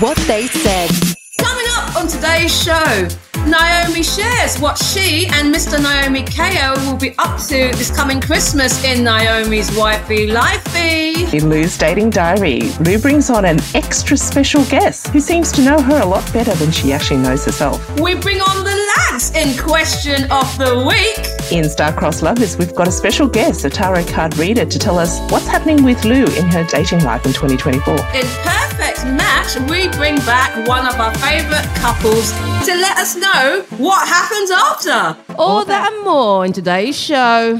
What They Said. Coming up on today's show, Naomi shares what she and Mr. Naomi KO will be up to this coming Christmas in Naomi's Wifey Lifey. In Lou's dating diary, Lou brings on an extra special guest who seems to know her a lot better than she actually knows herself. We bring on the lads in question of the week. In Star-Crossed Lovers, we've got a special guest, a tarot card reader, to tell us what's happening with Lou in her dating life in 2024. In Perfect Match, we bring back one of our favourite couples to let us know what happens after. All that and more in today's show.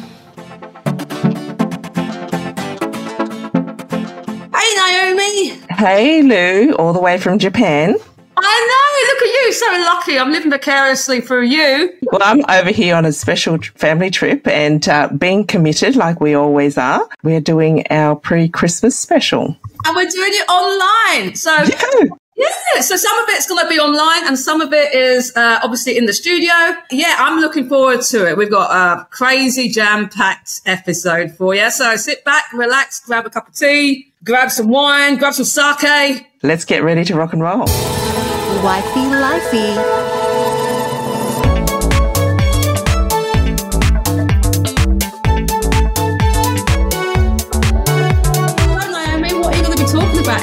Hey Naomi! Hey Lou, all the way from Japan. I know, look at you, so lucky. I'm living vicariously through you. Well, I'm over here on a special family trip and uh, being committed like we always are. We're doing our pre Christmas special. And we're doing it online. So Yeah. Yeah, so some of it's going to be online and some of it is uh, obviously in the studio. Yeah, I'm looking forward to it. We've got a crazy jam packed episode for you. So sit back, relax, grab a cup of tea, grab some wine, grab some sake. Let's get ready to rock and roll. Wifey Lifey.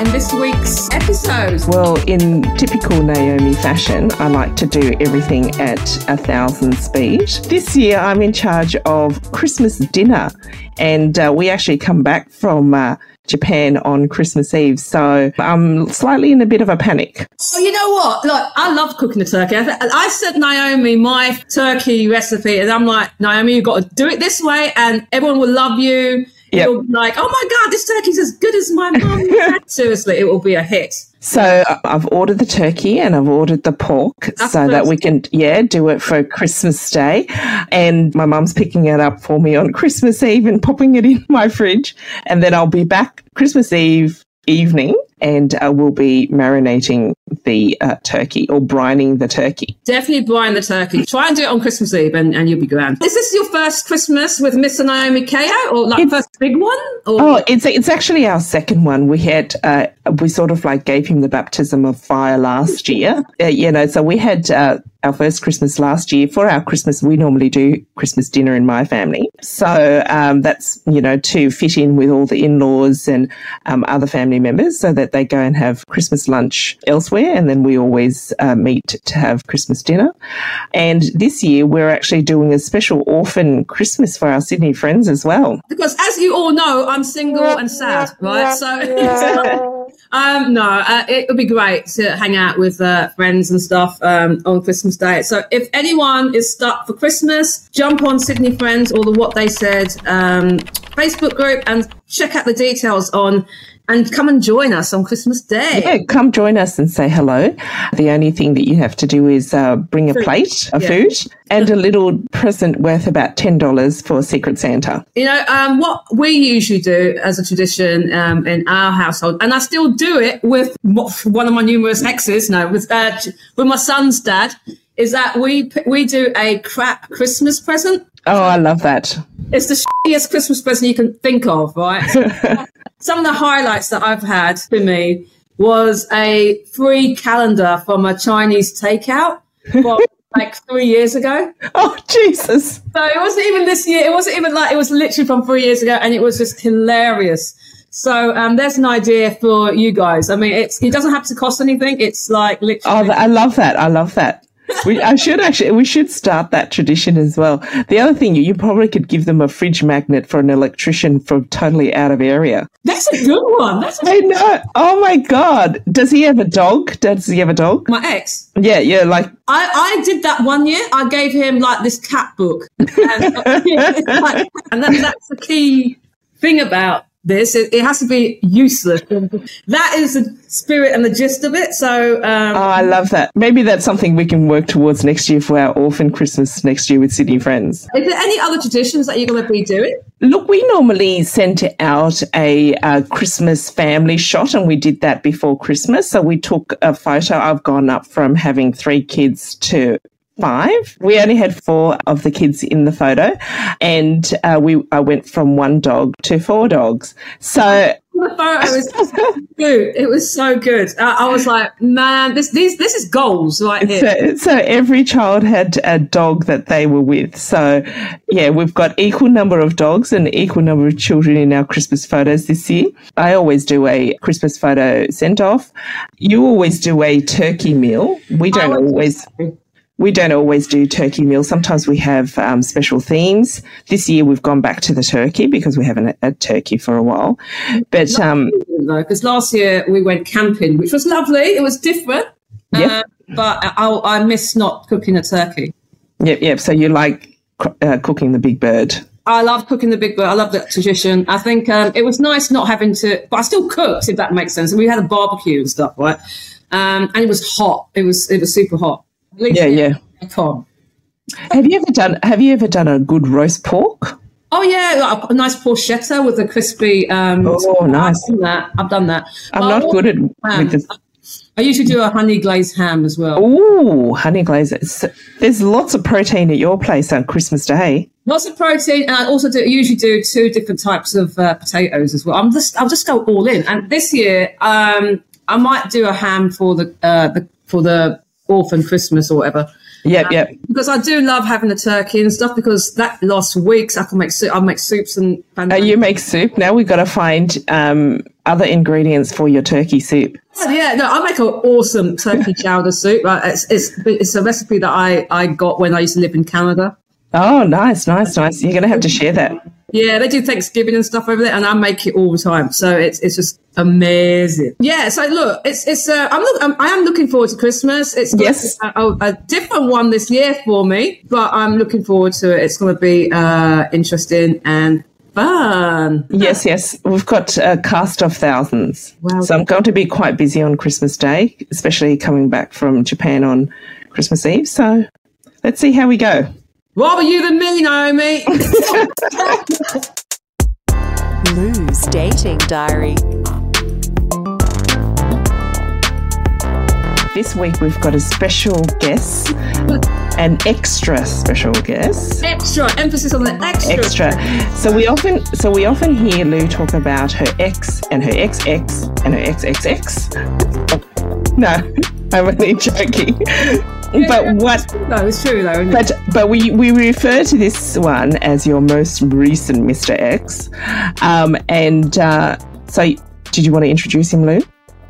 In this week's episode? Well, in typical Naomi fashion, I like to do everything at a thousand speed. This year, I'm in charge of Christmas dinner, and uh, we actually come back from uh, Japan on Christmas Eve, so I'm slightly in a bit of a panic. Oh, you know what? Look, I love cooking the turkey. I, th- I said Naomi my turkey recipe, and I'm like, Naomi, you've got to do it this way, and everyone will love you. Yep. You'll be like, oh my god, this turkey's as good as my mum. Seriously, it will be a hit. So uh, I've ordered the turkey and I've ordered the pork That's so that we can, yeah, do it for Christmas Day. And my mum's picking it up for me on Christmas Eve and popping it in my fridge. And then I'll be back Christmas Eve evening and uh, we'll be marinating the uh, turkey or brining the turkey. Definitely brine the turkey. Try and do it on Christmas Eve, and, and you'll be grand. Is this your first Christmas with Mr. Naomi KO, or like first big one? Or Oh, it's it's actually our second one. We had uh, we sort of like gave him the baptism of fire last year. Uh, you know, so we had uh, our first Christmas last year. For our Christmas, we normally do Christmas dinner in my family. So um, that's you know to fit in with all the in laws and um, other family members, so that they go and have Christmas lunch elsewhere, and then we always uh, meet to have Christmas dinner. And this year, we're actually doing a special orphan Christmas for our Sydney friends as well. because as you all know, I'm single and sad, right? So, um, no, uh, it would be great to hang out with uh, friends and stuff um, on Christmas Day. So, if anyone is stuck for Christmas, jump on Sydney Friends or the What They Said um, Facebook group and check out the details on. And come and join us on Christmas Day. Yeah, come join us and say hello. The only thing that you have to do is uh, bring a plate of Yeah. food and a little present worth about $10 for Secret Santa. You know, um, what we usually do as a tradition um, in our household, and I still do it with one of my numerous exes, no, with uh, with my son's dad, is that we we do a crap Christmas present. Oh, I love that. It's the shittiest Christmas present you can think of, right? Some of the highlights that I've had for me was a free calendar from a Chinese takeout from like three years ago. Oh, Jesus. So it wasn't even this year. It wasn't even like it was literally from three years ago, and it was just hilarious. So um, there's an idea for you guys. I mean, it's it doesn't have to cost anything. It's like Oh, literally. th- I love that. I love that. We, I should actually, we should start that tradition as well. The other thing, you, you probably could give them a fridge magnet for an electrician from totally out of area. that's a good one. That's a, I know. Oh my God. Does he have a dog? Does he have a dog? my ex. Yeah, yeah, like I, I did that one year. I gave him like this cat book, and, like- and that, that's the key thing about this. It, it has to be useless. That is the spirit and the gist of it. So um, Oh, I love that. Maybe that's something we can work towards next year for our orphan Christmas next year with Sydney Friends. Is there any other traditions that you're going to be doing? Look, we normally send out a, uh Christmas family shot, and we did that before Christmas. So we took a photo. I've gone up from having three kids to five. We only had four of the kids in the photo, and uh, we I went from one dog to four dogs. So the photo was good. It was so good. I, I was like, man, this these this is goals right here. So, so every child had a dog that they were with. So yeah, we've got equal number of dogs and equal number of children in our Christmas photos this year. I always do a Christmas photo sent off. You always do a turkey meal. We don't always we don't always do turkey meals. Sometimes we have um, special themes. This year we've gone back to the turkey because we haven't had turkey for a while. But um, because last year we went camping, which was lovely. It was different. Yep. Uh, but I, I miss not cooking a turkey. yep, yep. So you like uh, cooking the big bird? I love cooking the big bird. I love that tradition. I think um, it was nice not having to, but I still cooked, if that makes sense. And we had a barbecue and stuff, right? Um, and it was hot. It was it was super hot. Yeah, yeah. Tom. Have you ever done? Have you ever done a good roast pork? Oh yeah, a nice porchetta with a crispy. Um, Oh, nice. I've done that. I've done that. I'm But not good at with the. I usually do a honey glazed ham as well. Ooh, honey glazed. There's lots of protein at your place on Christmas Day. Lots of protein, and I also do usually do two different types of uh, potatoes as well. I'm just I'll just go all in. And this year, um, I might do a ham for the uh, the for the orphan Christmas or whatever. Yep, yep. Because I do love having the turkey and stuff. Because that lasts weeks. I can make soup. I'll make soups and. Uh, you make soup. Now we've got to find um, other ingredients for your turkey soup. Oh, yeah, no, I make an awesome turkey chowder soup. Right? It's, it's it's a recipe that I I got when I used to live in Canada. Oh, nice, nice, nice. You're going to have to share that. Yeah, they do Thanksgiving and stuff over there, and I make it all the time. So it's it's just amazing. Yeah. So look, it's it's uh, I'm look I'm, I am looking forward to Christmas. It's Yes. a, a, a different one this year for me, but I'm looking forward to it. It's going to be uh, interesting and fun. Yes, yes. We've got a cast of thousands. Wow. So I'm going to be quite busy on Christmas Day, especially coming back from Japan on Christmas Eve. So let's see how we go. Rather you than me, Naomi. Lou's Dating Diary. This week we've got a special guest, an extra special guest. extra emphasis on the extra. Extra. So we often so we often hear Lou talk about her ex and her ex ex and her ex ex ex. No, I'm only joking. But what No, it's true though. But but we, we refer to this one as your most recent Mr. X. Um, and uh, so, did you want to introduce him, Lou?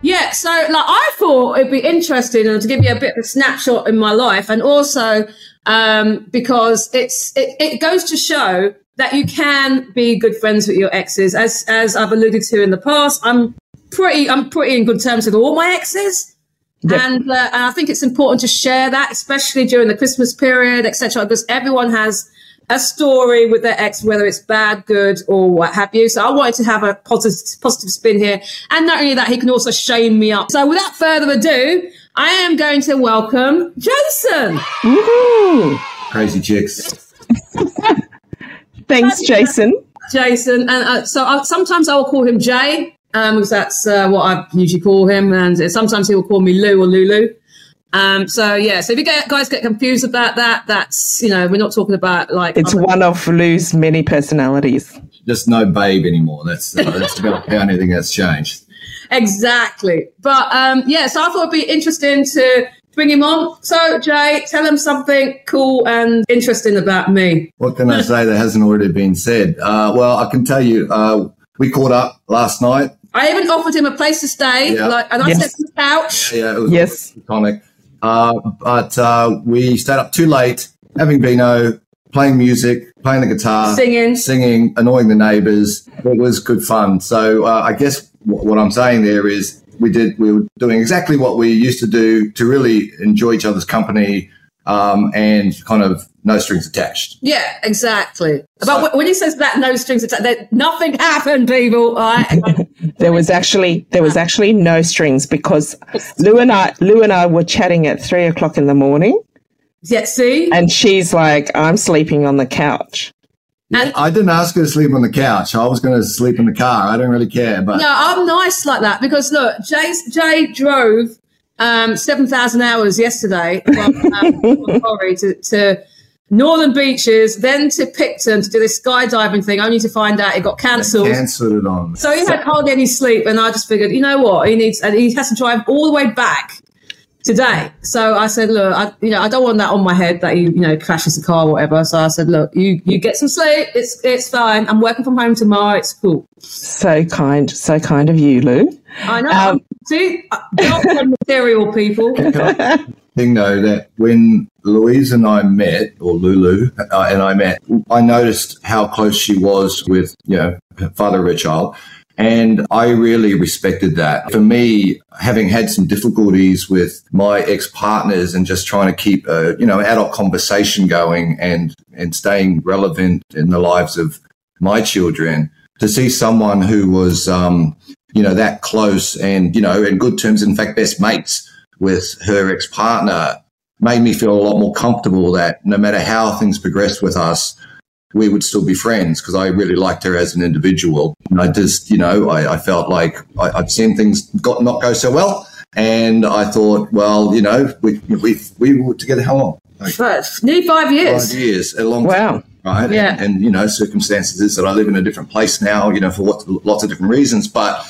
Yeah, so like I thought it'd be interesting and to give you a bit of a snapshot in my life, and also um, because it's it, it goes to show that you can be good friends with your exes, as as I've alluded to in the past. I'm pretty I'm pretty in good terms with all my exes. Yep. And, uh, and I think it's important to share that, especially during the Christmas period, etc., because everyone has a story with their ex, whether it's bad, good, or what have you. So I wanted to have a positive, positive spin here. And not only that, he can also shame me up. So without further ado, I am going to welcome Jason. Woohoo! Crazy chicks. Thanks, Jason. Jason. And uh, so I, sometimes I will call him Jay, um, because that's uh, what I usually call him. And sometimes he will call me Lou or Lulu. Um, so yeah, so if you get, guys get confused about that, that's, you know, we're not talking about like, It's one of Lou's many personalities. Just no babe anymore. That's uh, that's about the only thing that's changed. Exactly. But um, yeah, so I thought it'd be interesting to bring him on. So, Jay, tell him something cool and interesting about me. What can I say that hasn't already been said? Uh, well, I can tell you, uh, we caught up last night. I even offered him a place to stay, Yeah. like, and I Yes. slept on the couch. Yeah, it was Yes. iconic. Uh, but uh, we stayed up too late, having vino, playing music, playing the guitar, Singing. singing, annoying the neighbours. It was good fun. So uh, I guess w- what I'm saying there is we did we were doing exactly what we used to do to really enjoy each other's company um, and kind of no strings attached. Yeah, exactly. But So- wh- when he says that, no strings attached, that nothing happened, people. Right? There was actually there was actually no strings because Lou and I Lou and I were chatting at three o'clock in the morning, yeah, see? and she's like, "I'm sleeping on the couch." And- I didn't ask her to sleep on the couch. I was going to sleep in the car. I don't really care, but No, I'm nice like that because look, Jay, Jay drove um, 7,000 hours yesterday from um, Macquarie to, to Northern Beaches, then to Picton to do this skydiving thing, only to find out it got cancelled. Cancelled it on. So he had hardly any sleep, and I just figured, you know what, he needs, and he has to drive all the way back today. So I said, look, I, you know, I don't want that on my head that he, you know, crashes the car or whatever. So I said, look, you, you get some sleep. It's, it's fine. I'm working from home tomorrow. It's cool. So kind, so kind of you, Lou. I know. Um, See, not material people. Thing though that when Louise and I met, or Lulu uh, and I met, I noticed how close she was with you know her father of child, and I really respected that. For me, having had some difficulties with my ex partners and just trying to keep a you know adult conversation going and and staying relevant in the lives of my children, to see someone who was um, you know that close and you know in good terms, in fact, best mates with her ex partner made me feel a lot more comfortable that no matter how things progressed with us, we would still be friends because I really liked her as an individual. And I just, you know, I, I felt like I, I'd seen things got not go so well. And I thought, well, you know, we, we, we were together how long? Like But nearly five years. five years, a long Wow. time, right? Yeah. And, and, you know, circumstances is that I live in a different place now, you know, for what, lots of different reasons. But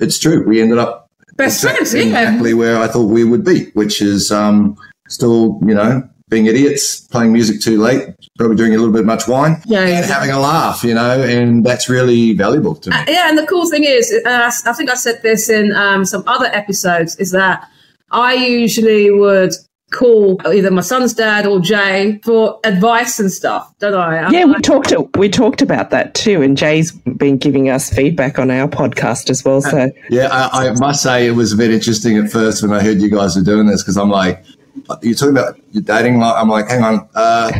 it's true. We ended up Best friends, yeah. exactly where I thought we would be, which is um, still, you know, being idiots, playing music too late, probably doing a little bit much wine, Yeah, and having a laugh, you know, and that's really valuable to me. Yeah, and the cool thing is, uh, I think I said this in um, some other episodes, is that I usually would call either my son's dad or Jay for advice and stuff, don't I? Yeah, we talked we talked about that too, and Jay's been giving us feedback on our podcast as well. So Yeah, I, I must say it was a bit interesting at first when I heard you guys were doing this because I'm like, you're talking about your dating life. I'm like, hang on, uh,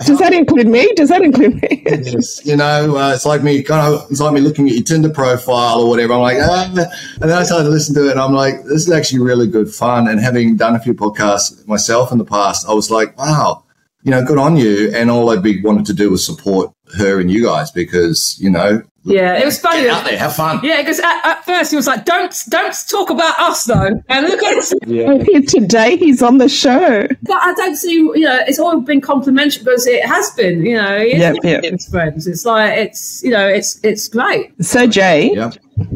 does that include me? Does that include me? Yes, you know, uh, it's like me kind of it's like me looking at your Tinder profile or whatever. I'm like, ah. and then I started to listen to it, and I'm like, this is actually really good fun. And having done a few podcasts myself in the past, I was like, wow, you know, good on you. And all I'd be wanted to do was support her and you guys because you know, Yeah, it was funny. get out there, have fun. Yeah, because at, at first he was like, "Don't, don't talk about us, though." And look at it. Today he's on the show. But I don't see, you know, it's all been complimentary because it has been, you know, it's Yep, yep. it's friends. It's like it's, you know, it's it's great. So Jay, Yeah,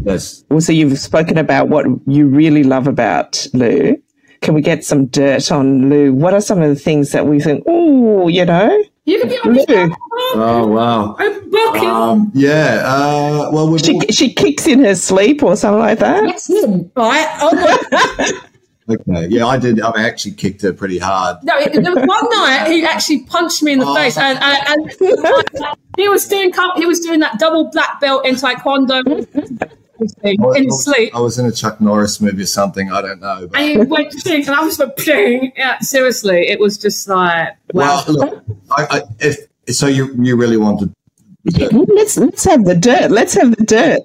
that's well, so you've spoken about what you really love about Lou. Can we get some dirt on Lou? What are some of the things that we think? Oh, you know, You can be on the Lou. oh wow. I'm booking. Um, yeah, uh, well, we've She she kicks in her sleep or something like that. That's him, right? Oh okay. Yeah, I did. I actually kicked her pretty hard. No, it, there was one night he actually punched me in the Oh. face, and, and, and he was doing he was doing that double black belt in taekwondo thing in sleep. I was in a Chuck Norris movie or something. I don't know. But. And he went ping, and I was like, ping. Yeah, seriously, it was just like, wow. Well, look, I, I, if so, you you really wanted Let's let's have the dirt. Let's have the dirt.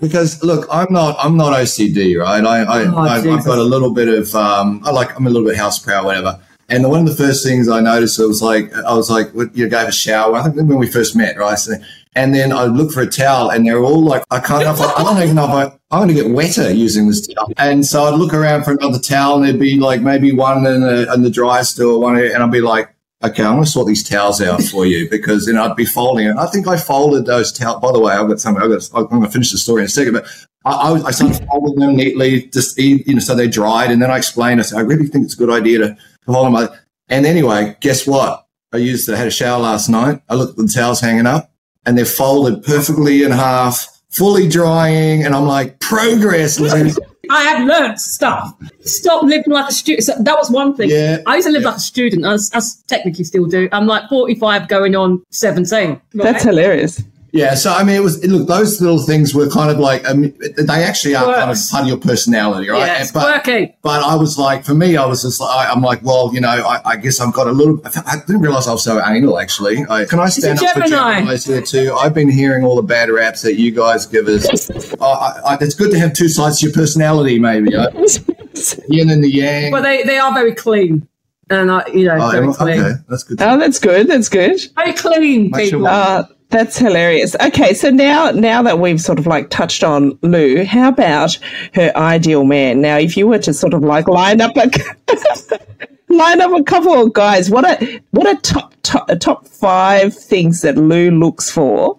because look, I'm not I'm not OCD, right? I, I, Oh, I I've got a little bit of um, I like I'm a little bit house proud, whatever. And one of the first things I noticed, was like I was like, what- you gave a shower. I think when we first met, right? So, and then I look for a towel, and they're all like, I can't. I, don't even know if I, I'm going to get wetter using this towel. And so I'd look around for another towel, and there'd be like maybe one in the in the dryer still, one, and I'd be like, okay, I'm going to sort these towels out for you because then I'd be folding it. I think I folded those towels. By the way, I've got something. I've got. I'm going to finish the story in a second, but I, I, I started folding them neatly, just you know, so they dried, and then I explained. I said, I really think it's a good idea to fold them. And anyway, guess what? I used. I had a shower last night. I looked at the towels hanging up, and they're folded perfectly in half, fully drying, and I'm like, progress, Lou. I have learned stuff. Stop living like a student. So that was one thing. Yeah. I used to live like a student. I, was, I technically still do. I'm like 45 going on 17. right? That's hilarious. Yeah, so I mean, it was look. Those little things were kind of like um, they actually are kind of part of your personality, right? Yeah, it's but quirky. but I was like, for me, I was just like, I- I'm like, well, you know, I, I guess I've got a little. I didn't realize I was so anal. Actually, I, can I stand a up for Gemini. Gemini's here too? I've been hearing all the bad raps that you guys give us. I, I, I, it's good to have two sides to your personality, maybe. Uh, yin and the yang. But they, they are very clean. And, I, you know, Oh, very yeah, clean. okay, that's good. Oh, that's good. That's good. Very clean Make people. we- Uh, that's hilarious. Okay, so now now that we've sort of like touched on Lou, how about her ideal man? Now, if you were to sort of like line up a line up a couple of guys. What are what are top top, top five things that Lou looks for?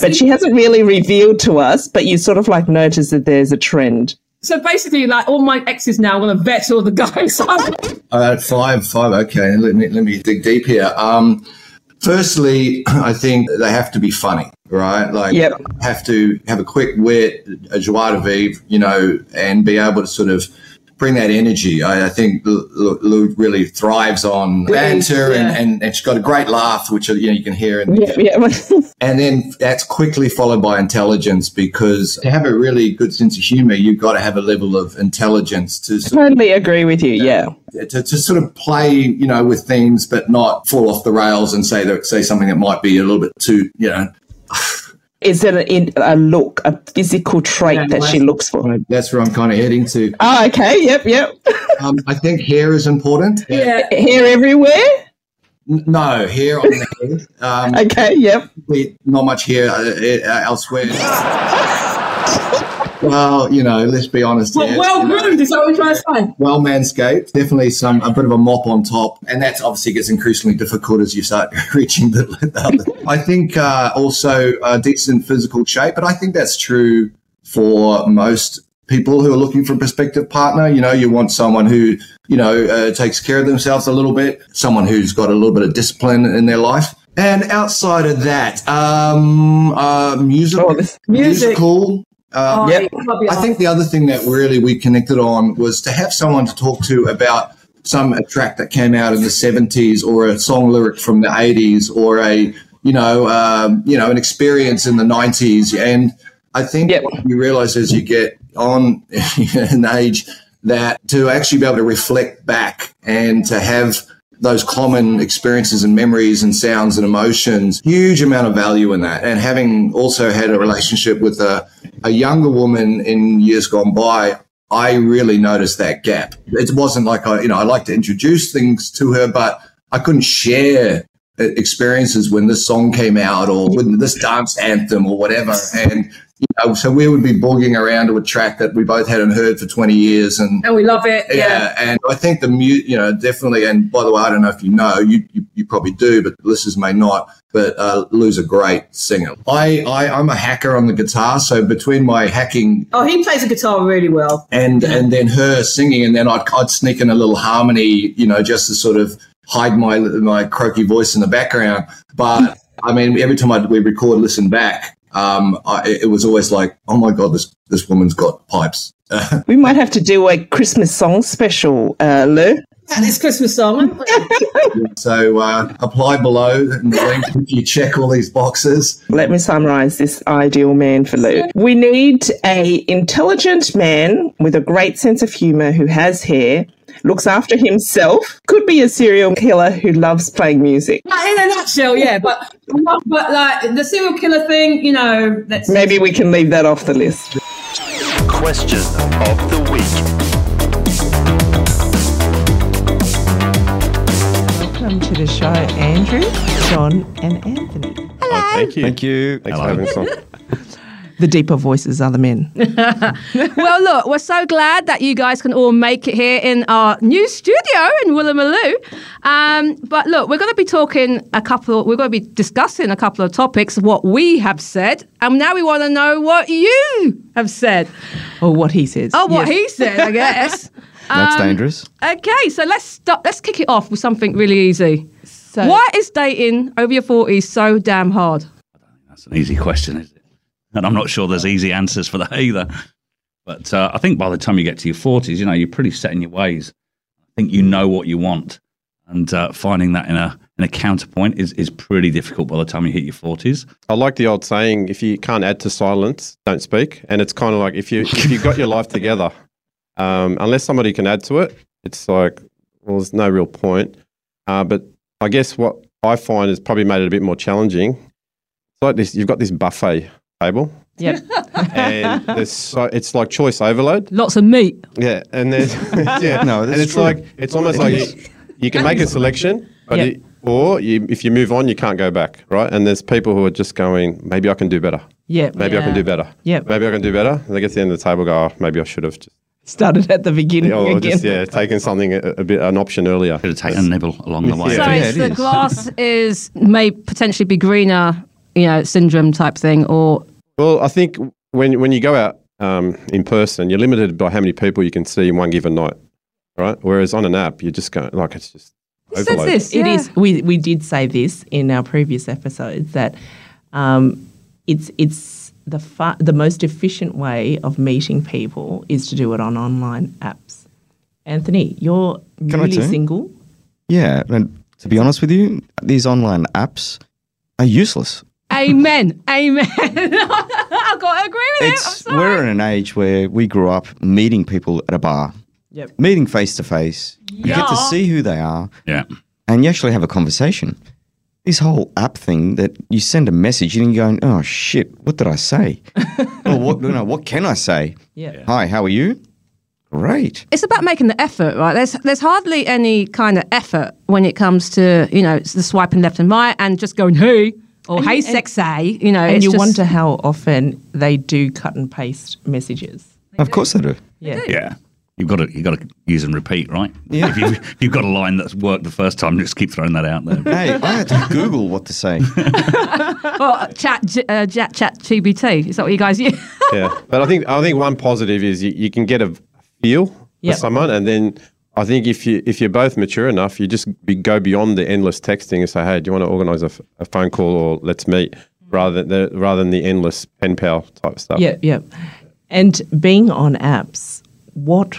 But she hasn't really revealed to us. But you sort of like notice that there's a trend. So basically, like all my exes now want to vet all the guys. Uh, five, five. Okay, let me let me dig deep here. Um, firstly, I think they have to be funny, right? Like, Yep. have to have a quick wit, a joie de vivre, you know, and be able to sort of bring that energy. I, I think Lou, Lou- really thrives on banter, and, yeah. and, and she's got a great laugh, which you know you can hear in Yeah, yeah. and then that's quickly followed by intelligence because to have a really good sense of humor, you've got to have a level of intelligence to totally agree with you. Yeah. to, to sort of play, you know, with things, but not fall off the rails and say that say something that might be a little bit too, you know, Is it a, a look, a physical trait Yeah, that she looks for? that's where I'm kind of heading to. Oh, okay. Yep, yep. Um, I think hair is important. yeah. Hair everywhere. No, hair on the head. Um, Okay. Yep. not much hair uh, uh, elsewhere. well, you know, let's be honest. Well, here, well you know. groomed is that what we're trying to say? well manscaped. Definitely some a bit of a mop on top, and that obviously gets increasingly difficult as you start reaching the. the other. I think uh, also a decent physical shape, but I think that's true for most people who are looking for a prospective partner. You know, you want someone who you know uh, takes care of themselves a little bit, someone who's got a little bit of discipline in their life. And outside of that, um, uh, music, Oh, Music. musical. Oh, yeah, I think the other thing that really we connected on was to have someone to talk to about some a track that came out in the 70s or a song lyric from the 80s or a you know um, you know an experience in the 90s and I think Yep. you realize as you get on in age that to actually be able to reflect back and to have those common experiences and memories and sounds and emotions, huge amount of value in that. And having also had a relationship with a, a younger woman in years gone by, I really noticed that gap. It wasn't like I, you know, I like to introduce things to her, but I couldn't share uh, experiences when this song came out or when this dance anthem or whatever. And, you know, so we would be boogieing around to a track that we both hadn't heard for 20 years. And, And we love it. Yeah. yeah, and I think the mute, you know, definitely. And by the way, I don't know if you know, you you, you probably do, but listeners may not. But uh, Lou's a great singer. I, I I'm a hacker on the guitar, so between my hacking Oh, he plays the guitar really well. and and then her singing, and then I'd, I'd sneak in a little harmony, you know, just to sort of hide my my croaky voice in the background. But I mean, every time I we record, listen back, um, I, it was always like, oh my god, this this woman's got pipes. We might have to do a Christmas song special, uh, Lou. And it's Christmas song. So uh, apply below in the link if you check all these boxes. Let me summarize this ideal man for Lou. We need a intelligent man with a great sense of humor who has hair, looks after himself, could be a serial killer who loves playing music. In a nutshell, yeah. But but like the serial killer thing, you know, that's Maybe we can leave that off the list. Question of the week. Welcome to the show, Andrew, John, and Anthony. Thank you. Thank you. Thanks for having us on. The deeper voices are the men. Well, look, we're so glad that you guys can all make it here in our new studio in Woolloomooloo. Um, but look, we're going to be talking a couple, we're going to be discussing a couple of topics, what we have said, and now we want to know what you have said. Or what he says. Oh, what Yes. he said, I guess. That's Um, dangerous. Okay, so let's start. Let's kick it off with something really easy. So- Why is dating over your forties so damn hard? That's an easy question, is it? And I'm not sure there's easy answers for that either. But uh, I think by the time you get to your 40s, you know, you're pretty set in your ways. I think you know what you want. And uh, finding that in a in a counterpoint is, is pretty difficult by the time you hit your 40s. I like the old saying: if you can't add to silence, don't speak. And it's kind of like if you if you got your life together, um, unless somebody can add to it, it's like well, there's no real point. Uh, but I guess what I find has probably made it a bit more challenging. It's like this: you've got this buffet table, Yep. and there's so, it's like choice overload. Lots of meat. Yeah, and there's yeah, No, and it's true. like it's almost like you, you can make a selection, but Yeah. it, or you, if you move on, you can't go back, right? And there's people who are just going, maybe I can do better. Yeah. Maybe I can do better. Yeah. Maybe I can do better. And they get to the end of the table, go, oh, maybe I should have just Started at the beginning or again. just yeah, taking something a, a bit an option earlier. Could have taken a nibble along the way. So Yeah. it's the is. glass is may potentially be greener, you know, syndrome type thing, or Well, I think when when you go out um, in person, you're limited by how many people you can see in one given night, right? Whereas on an app, you're just going like it's just Who says overload. this? It Yeah. is. We we did say this in our previous episodes that um, it's it's the fa- the most efficient way of meeting people is to do it on online apps. Anthony, you're Can I really single. Yeah, and to be honest with you, these online apps are useless. Amen. Amen. I've got to agree with It's it. We're in an age where we grew up meeting people at a bar, Yep. meeting face to face. You get to see who they are, Yeah. and you actually have a conversation. This whole app thing that you send a message and you're going, oh shit, what did I say? or what, you know, what can I say? Yeah. Hi, how are you? Great. It's about making the effort, right? There's there's hardly any kind of effort when it comes to you know the swiping left and right and just going hey or hey and- sexy, you know. And it's you just- wonder how often they do cut and paste messages. Of course they do. Yeah. Yeah. You've got to you got to use and repeat, right? Yeah. If you've, if you've got a line that's worked the first time, just keep throwing that out there. Hey, I had to Google what to say. well, chat uh, chat chat GBT. Is that what you guys use? yeah, but I think I think one positive is you, you can get a feel Yep. for someone, and then I think if you if you're both mature enough, you just be, go beyond the endless texting and say, hey, do you want to organise a, f- a phone call or let's meet, rather than the, rather than the endless pen pal type stuff. Yeah, yeah. And being on apps, what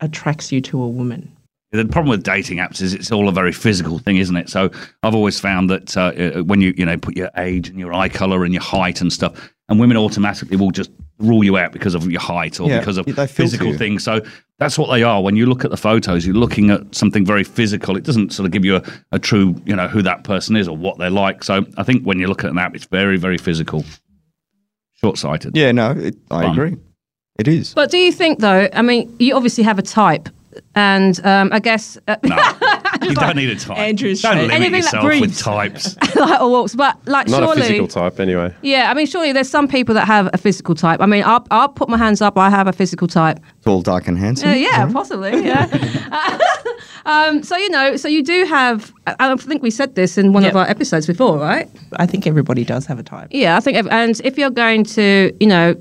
attracts you to a woman? The problem with dating apps is it's all a very physical thing, isn't it? So I've always found that uh, uh, when you you know put your age and your eye color and your height and stuff, and women automatically will just rule you out because of your height or Yeah, because of physical you. things. So that's what they are. When you look at the photos, you're looking at something very physical. It doesn't sort of give you a, a true you know who that person is or what they're like. So I think when you look at an app, it's very very physical, short sighted. Yeah, no, it, I Fun. agree. It is. but do you think though? I mean, you obviously have a type, and um, I guess uh, No, you don't need a type. Andrew's don't shade. limit Anything that yourself with breathes. types. like all walks, but like Not surely. a physical type, anyway. Yeah, I mean, surely there's some people that have a physical type. I mean, I'll, I'll put my hands up. I have a physical type. Tall, dark, and handsome. Uh, yeah, possibly. Yeah. um, so you know, so you do have. I I think we said this in one of our episodes before, right? I think everybody does have a type. Yeah, I think. If, and if you're going to, you know,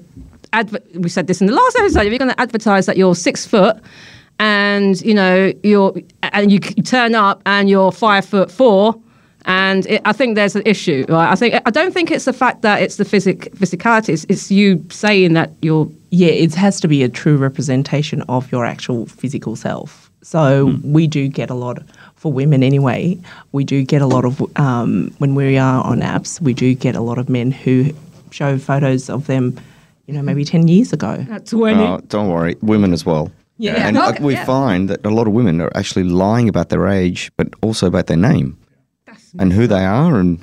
adver- we said this in the last episode. If you're going to advertise that you're six foot, and you know you're, and you, you turn up and you're five foot four. And it, I think there's an issue, right? I think I don't think it's the fact that it's the physic physicality. It's, it's you saying that you're Yeah, it has to be a true representation of your actual physical self. So we do get a lot for women anyway. We do get a lot of um, when we are on apps. We do get a lot of men who show photos of them, you know, maybe ten years ago. twenty. Oh, don't worry, women as well. Yeah. and Okay, we yeah. find that a lot of women are actually lying about their age, but also about their name and who they are, and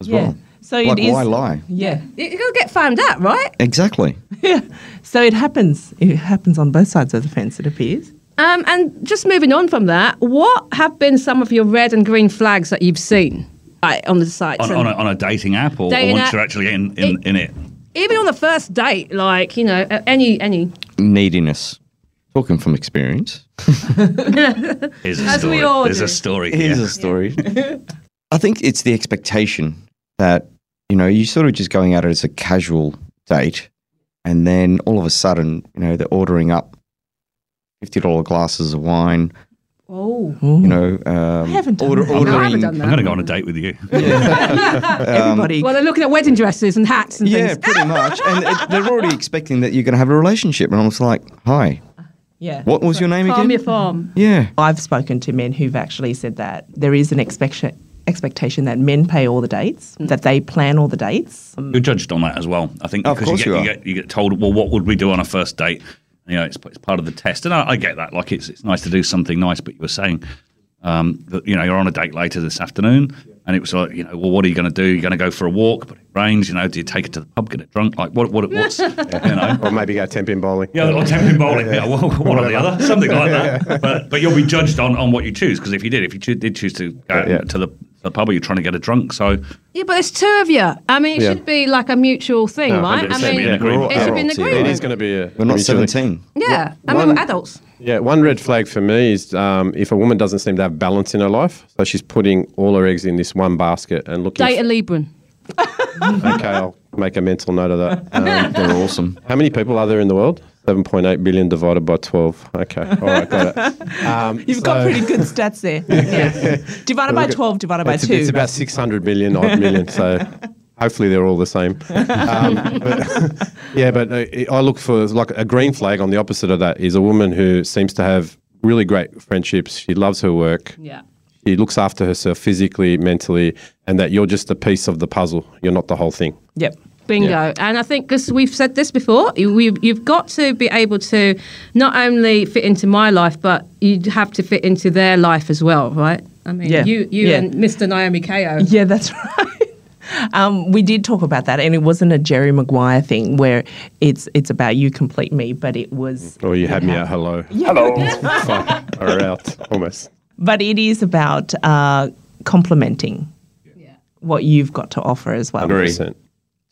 as Yeah. well. So like, it is. why lie? Yeah. You're going to get found out, right? Exactly. yeah. So it happens. It happens on both sides of the fence. It appears. Um, and just moving on from that, what have been some of your red and green flags that you've seen uh, on the sites? on, on, a, on a dating app or, or once app. you're actually in, in, It- in it. even on the first date, like you know, uh, any any. Neediness. Talking from experience. Here's a As we story. all There's do. a story Here's here. a story. I think it's the expectation that, you know, you're sort of just going out as a casual date and then all of a sudden, you know, they're ordering up $50 glasses of wine, Oh, you know, um, haven't done order, that. I haven't ordering. done I'm going to go on a date with you. Everybody. well, they're looking at wedding dresses and hats and Yeah, things. pretty much. And it, they're already expecting that you're going to have a relationship. And I was like, hi, yeah. what was your name Farm again? your farm. Yeah. I've spoken to men who've actually said that there is an expectation expectation that men pay all the dates, that they plan all the dates. You're judged on that as well. I think Of because course you, you get, you, are. get you get told, well, what would we do on a first date? You know, it's, it's part of the test, and I, I get that. Like, it's it's nice to do something nice, but you were saying um, that you know you're on a date later this afternoon, and it was like, you know, well, what are you going to do? You're going to go for a walk, but it rains. You know, do you take it to the pub, get it drunk? Like, what what what's you know? Or maybe go ten pin bowling. Yeah, or ten pin bowling. Yeah, well, one or the other, something like that. But but you'll be judged on, on what you choose because if you did, if you choo- did choose to go Yeah. to the the pub or you're trying to get a drunk. So Yeah, but there's two of you. I mean, it Yeah. should be like a mutual thing, No, right? I mean, yeah. We're all it should be an adults, yeah. It agreement. is going to be a. We're not 17. Yeah, I mean, we're adults. Yeah, one red flag for me is um, if a woman doesn't seem to have balance in her life, so she's putting all her eggs in this one basket and looking. Date a Libran. okay, I'll make a mental note of that. Um, They're awesome. how many people are there in the world? Seven point eight billion divided by twelve. Okay, all right, got it. Um, You've got pretty good stats there. Yeah. divided by 12, divided by it's, 2. it's about six hundred million odd million. So hopefully they're all the same. Um, but, yeah, but uh, I look for like a green flag on the opposite of that is a woman who seems to have really great friendships. She loves her work. Yeah. She looks after herself physically, mentally, and that you're just a piece of the puzzle. You're not the whole thing. Yep. Bingo. And I think, because we've said this before, you, we, you've got to be able to not only fit into my life, but you have to fit into their life as well, right? I mean, Yeah. you, you Yeah. and Mr. Naomi Ko. Yeah, that's right. Um, we did talk about that, and it wasn't a Jerry Maguire thing where it's it's about you complete me, but it was. Or you had me at hello. Hello. or out almost. But it is about uh, complementing what you've got to offer as well. Agree.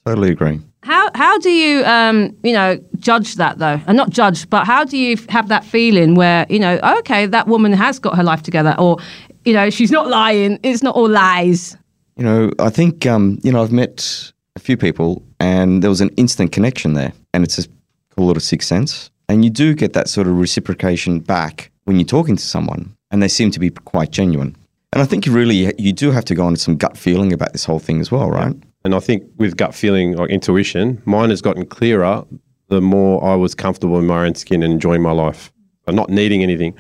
Totally agree. How how do you um you know judge that though, and not judge, but how do you f- have that feeling where you know okay that woman has got her life together, or you know she's not lying, it's not all lies. You know, I think, um, you know, I've met a few people and there was an instant connection there. And it's just call it a sixth sense. And you do get that sort of reciprocation back when you're talking to someone and they seem to be quite genuine. And I think you really, you do have to go on some gut feeling about this whole thing as well, right? And I think with gut feeling, or intuition, mine has gotten clearer the more I was comfortable in my own skin and enjoying my life, and not needing anything.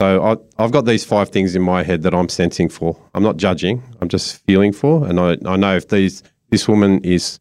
So I, I've got these five things in my head that I'm sensing for. I'm not judging. I'm just feeling for, and I, I know if these this woman is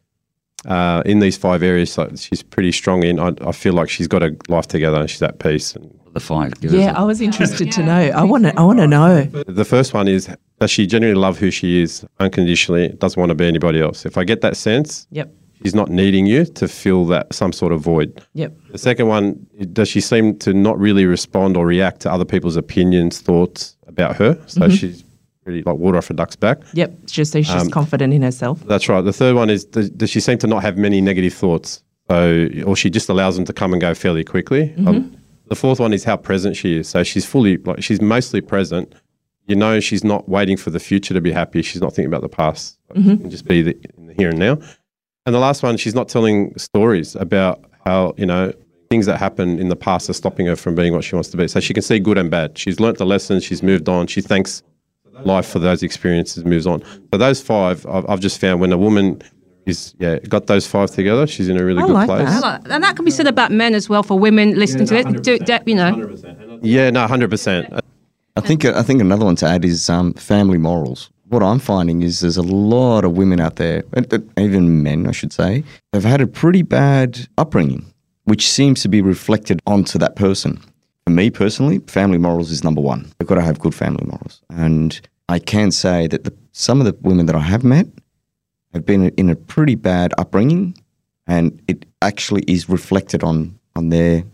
uh, in these five areas, like she's pretty strong in. I, I feel like she's got her life together and she's at peace. And the five. give Yeah, I was interested to know. I want to. I want to know. the first one is does she genuinely love who she is unconditionally? Doesn't want to be anybody else. If I get that sense, Yep. She's not needing you to fill that some sort of void. Yep. The second one, does she seem to not really respond or react to other people's opinions, thoughts about her? So she's really like water off a duck's back. Yep. Just that she's Um, confident in herself. That's right. The third one is does, does she seem to not have many negative thoughts? So, or she just allows them to come and go fairly quickly. Um, the fourth one is how present she is. So she's fully like she's mostly present. You know, she's not waiting for the future to be happy. She's not thinking about the past. Can just be the, in the here and now. And the last one, she's not telling stories about how you know things that happened in the past are stopping her from being what she wants to be. So she can see good and bad. She's learnt the lessons. She's moved on. She thanks life for those experiences, moves on. So those five, I've, I've just found when a woman is yeah got those five together, she's in a really I good like place. that. And that can be said about men as well for women listening to it. Do, do, you know, Yeah, no, hundred percent. I think I think another one to add is um, family morals. What I'm finding is there's a lot of women out there, even men, I should say, have had a pretty bad upbringing, which seems to be reflected onto that person. For me personally, family morals is number one. They've got to have good family morals, and I can say that the, some of the women that I have met have been in a pretty bad upbringing, and it actually is reflected on on their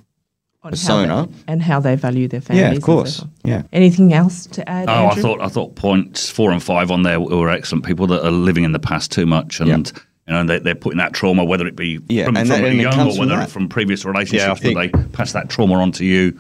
persona. they- and how they value their families. yeah, of course, forth. yeah. Anything else to add? Oh, I thought I thought points four and five on there were excellent. People that are living in the past too much, and you know they, they're putting that trauma, whether it be Yeah, from, and from that- and young comes or from whether that. it's from previous relationships, think- where they pass that trauma on to you.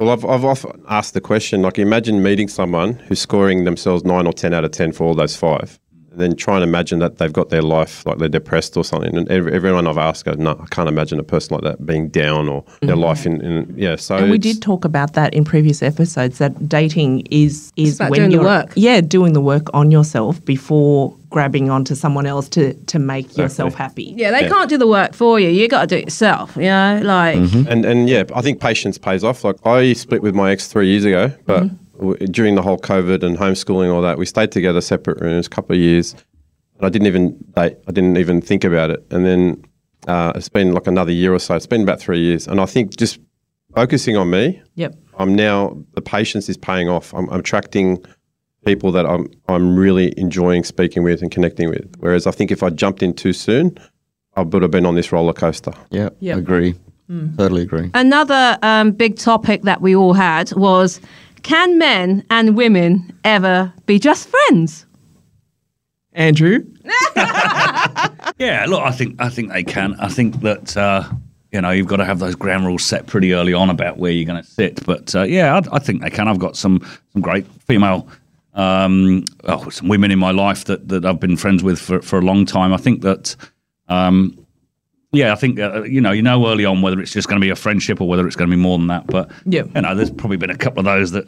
Well, I've, I've often asked the question like, imagine meeting someone who's scoring themselves nine or 10 out of 10 for all those five. And then try and imagine that they've got their life, like they're depressed or something. And every, everyone I've asked goes, no, I can't imagine a person like that being down or their mm-hmm. life in, in, yeah. So And we did talk about that in previous episodes. That dating is is when doing you're work. yeah doing the work on yourself before grabbing onto someone else to to make yourself happy. yeah, they Yeah. can't do the work for you. You got to do it yourself. You know, like mm-hmm. And and yeah, I think patience pays off. Like I split with my ex three years ago, but w- during the whole COVID and homeschooling all that, we stayed together separate rooms, a couple of years. And I didn't even date. I didn't even think about it. And then uh, it's been like another year or so. It's been about three years. And I think just focusing on me, Yep. I'm now the patience is paying off. I'm, I'm attracting people that I'm I'm really enjoying speaking with and connecting with. Whereas I think if I jumped in too soon, I would have been on this roller coaster. Yeah, Yep. agree. Totally agree. another um, big topic that we all had was: Can men and women ever be just friends? Andrew? Yeah, look, I think I think they can. I think that uh, you know you've got to have those ground rules set pretty early on about where you're going to sit. But uh, yeah, I, I think they can. I've got some some great female. Um, oh, some women in my life that, that I've been friends with for, for a long time. I think that, um, yeah, I think uh, you know you know early on whether it's just going to be a friendship or whether it's going to be more than that. But Yeah. you know, there's probably been a couple of those that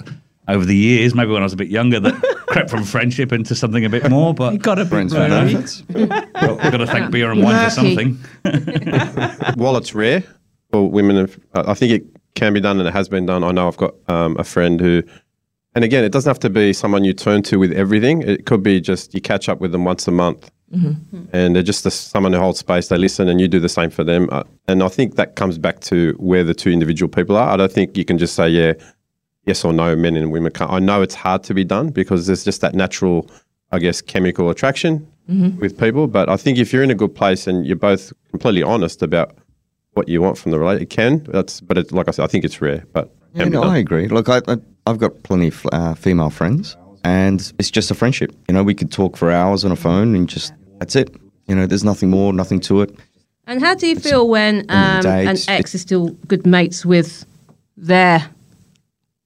over the years, maybe when I was a bit younger, that crept from friendship into something a bit more. But You got a bit Friends with worried. benefits. Well, we've got to thank beer and wine for something. While it's rare for women, of- I think it can be done and it has been done. I know I've got um, a friend who, and again, it doesn't have to be someone you turn to with everything. It could be just you catch up with them once a month, and they're just a, someone who holds space. They listen, and you do the same for them. Uh, and I think that comes back to where the two individual people are. I don't think you can just say, yeah, yes or no, men and women. Can't. I know it's hard to be done because there's just that natural, I guess, chemical attraction with people. But I think if you're in a good place and you're both completely honest about what you want from the relationship, it can. That's, but it, like I said, I think it's rare. But Yeah, no. I agree. Look, I, I, I've got plenty of uh, female friends, and it's just a friendship. You know, we could talk for hours on a phone, and just that's it. You know, there's nothing more, nothing to it. And how do you feel when um, day, an ex is still good mates with their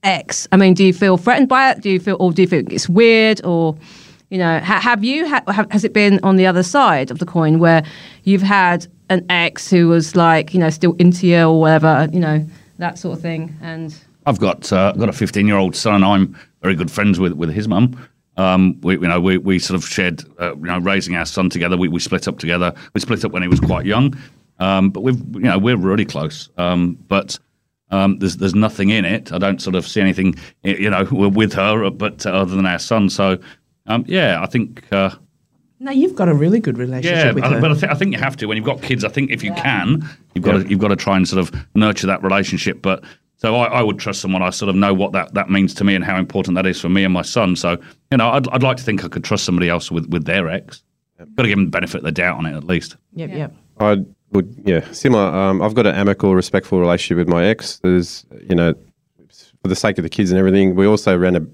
ex? I mean, do you feel threatened by it? Do you feel, or do you think it's weird, or you know, ha- have you ha- has it been on the other side of the coin where you've had an ex who was like, you know, still into you or whatever, you know, that sort of thing, and I've got uh, got a 15 year old son. I'm very good friends with with his mum. Um, we, you know, we, we sort of shared, uh, you know, raising our son together. We, we split up together. We split up when he was quite young, um, but we've, you know, we're really close. Um, but um, there's there's nothing in it. I don't sort of see anything, you know, with her, but uh, other than our son. So, um, yeah, I think. Uh, No, you've got a really good relationship yeah, with but, her. but I, th- I think you have to when you've got kids. I think if you can, you've got to you've got to try and sort of nurture that relationship. But so I, I would trust someone. I sort of know what that, that means to me and how important that is for me and my son. So you know, I'd, I'd like to think I could trust somebody else with, with their ex. Got to give them the benefit of the doubt on it at least. yep, yep. I would, yeah, similar. Um, I've got an amicable, respectful relationship with my ex. There's, you know, for the sake of the kids and everything. We also ran a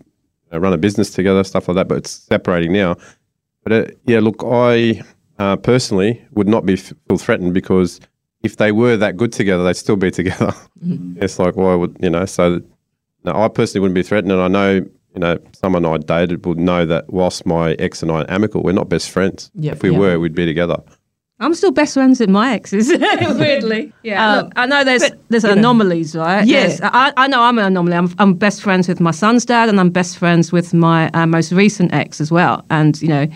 uh, run a business together, stuff like that. But it's separating now. But uh, yeah, look, I uh, personally would not be feel threatened because if they were that good together, they'd still be together. it's like why would you know? So no, I personally wouldn't be threatened, and I know you know someone I dated would know that whilst my ex and I are amicable, we're not best friends. Yep, if we yep. were, we'd be together. I'm still best friends with my exes. Weirdly, yeah. Um, look, I know there's there's you know. anomalies, right? Yeah. There's- I, I know I'm an anomaly. I'm, I'm best friends with my son's dad, and I'm best friends with my uh, most recent ex as well. And you know,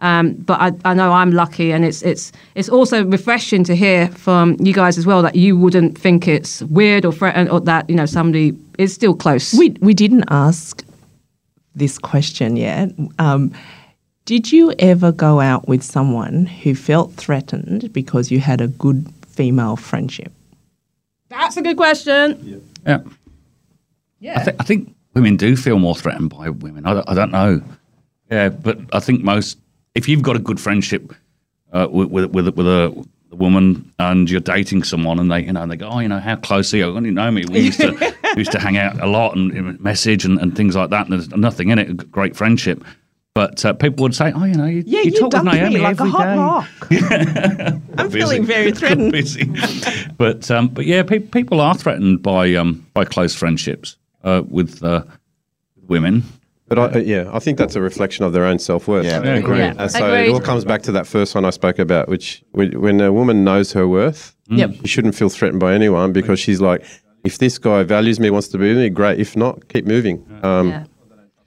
um, but I, I know I'm lucky, and it's it's it's also refreshing to hear from you guys as well that you wouldn't think it's weird or threatened or that you know somebody is still close. We we didn't ask this question yet. Um, did you ever go out with someone who felt threatened because you had a good female friendship? That's a good question. Yeah. Yeah. I, th- I think women do feel more threatened by women. I don't, I don't know. Yeah, but I think most, if you've got a good friendship uh, with, with, with, with a, woman and you're dating someone and they, you know, and they go, oh, you know, how close are you? Oh, you know me. We used to, we used to hang out a lot and, message and, and things like that. And there's nothing in it, a great friendship. But uh, people would say, oh, you know, you, Yeah, you you, talk with Naomi me like a hot day." rock. I'm busy. feeling very threatened. busy. but um, but yeah, pe- people are threatened by um, by close friendships uh, with uh, women. But I, uh, yeah, I think that's a reflection of their own self worth. Yeah, Yeah, agreed. Yeah. So Agreed. it all comes back to that first one I spoke about, which when when a woman knows her worth, Yep. she shouldn't feel threatened by anyone because she's like, if this guy values me, wants to be with me, great. If not, keep moving. Um, Yeah.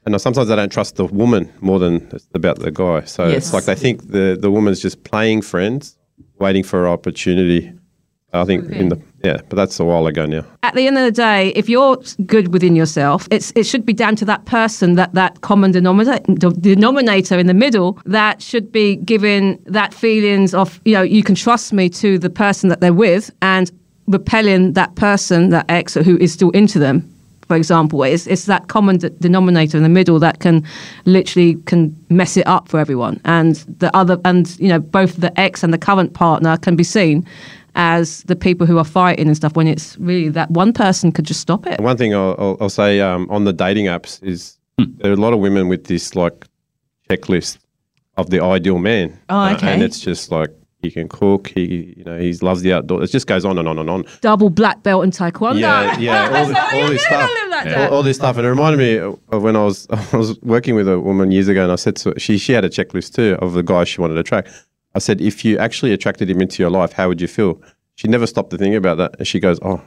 And sometimes I don't trust the woman more than it's about the guy. So Yes. it's like they think the the woman's just playing friends, waiting for an opportunity. I think in the yeah, but that's a while ago now. at the end of the day, if you're good within yourself, it's it should be down to that person, that that common denominator, denominator in the middle, that should be giving that feelings of you know you can trust me to the person that they're with, and repelling that person, that ex who is still into them. For example, it's it's that common de- denominator in the middle that can literally can mess it up for everyone, and the other and you know both the ex and the current partner can be seen as the people who are fighting and stuff when it's really that one person could just stop it. One thing I'll, I'll, I'll say um, on the dating apps is there are a lot of women with this like checklist. of the ideal man. Oh, Uh, and it's just like he can cook. He you know he loves the outdoors. It just goes on and on and on. Double black belt in taekwondo. Yeah, yeah, all, the, all this stuff, all, all this stuff, and it reminded me of when I was I was working with a woman years ago, and I said to her, she she had a checklist too of the guys she wanted to attract. I said, if you actually attracted him into your life, how would you feel? She never stopped to think about that, and she goes, "Oh,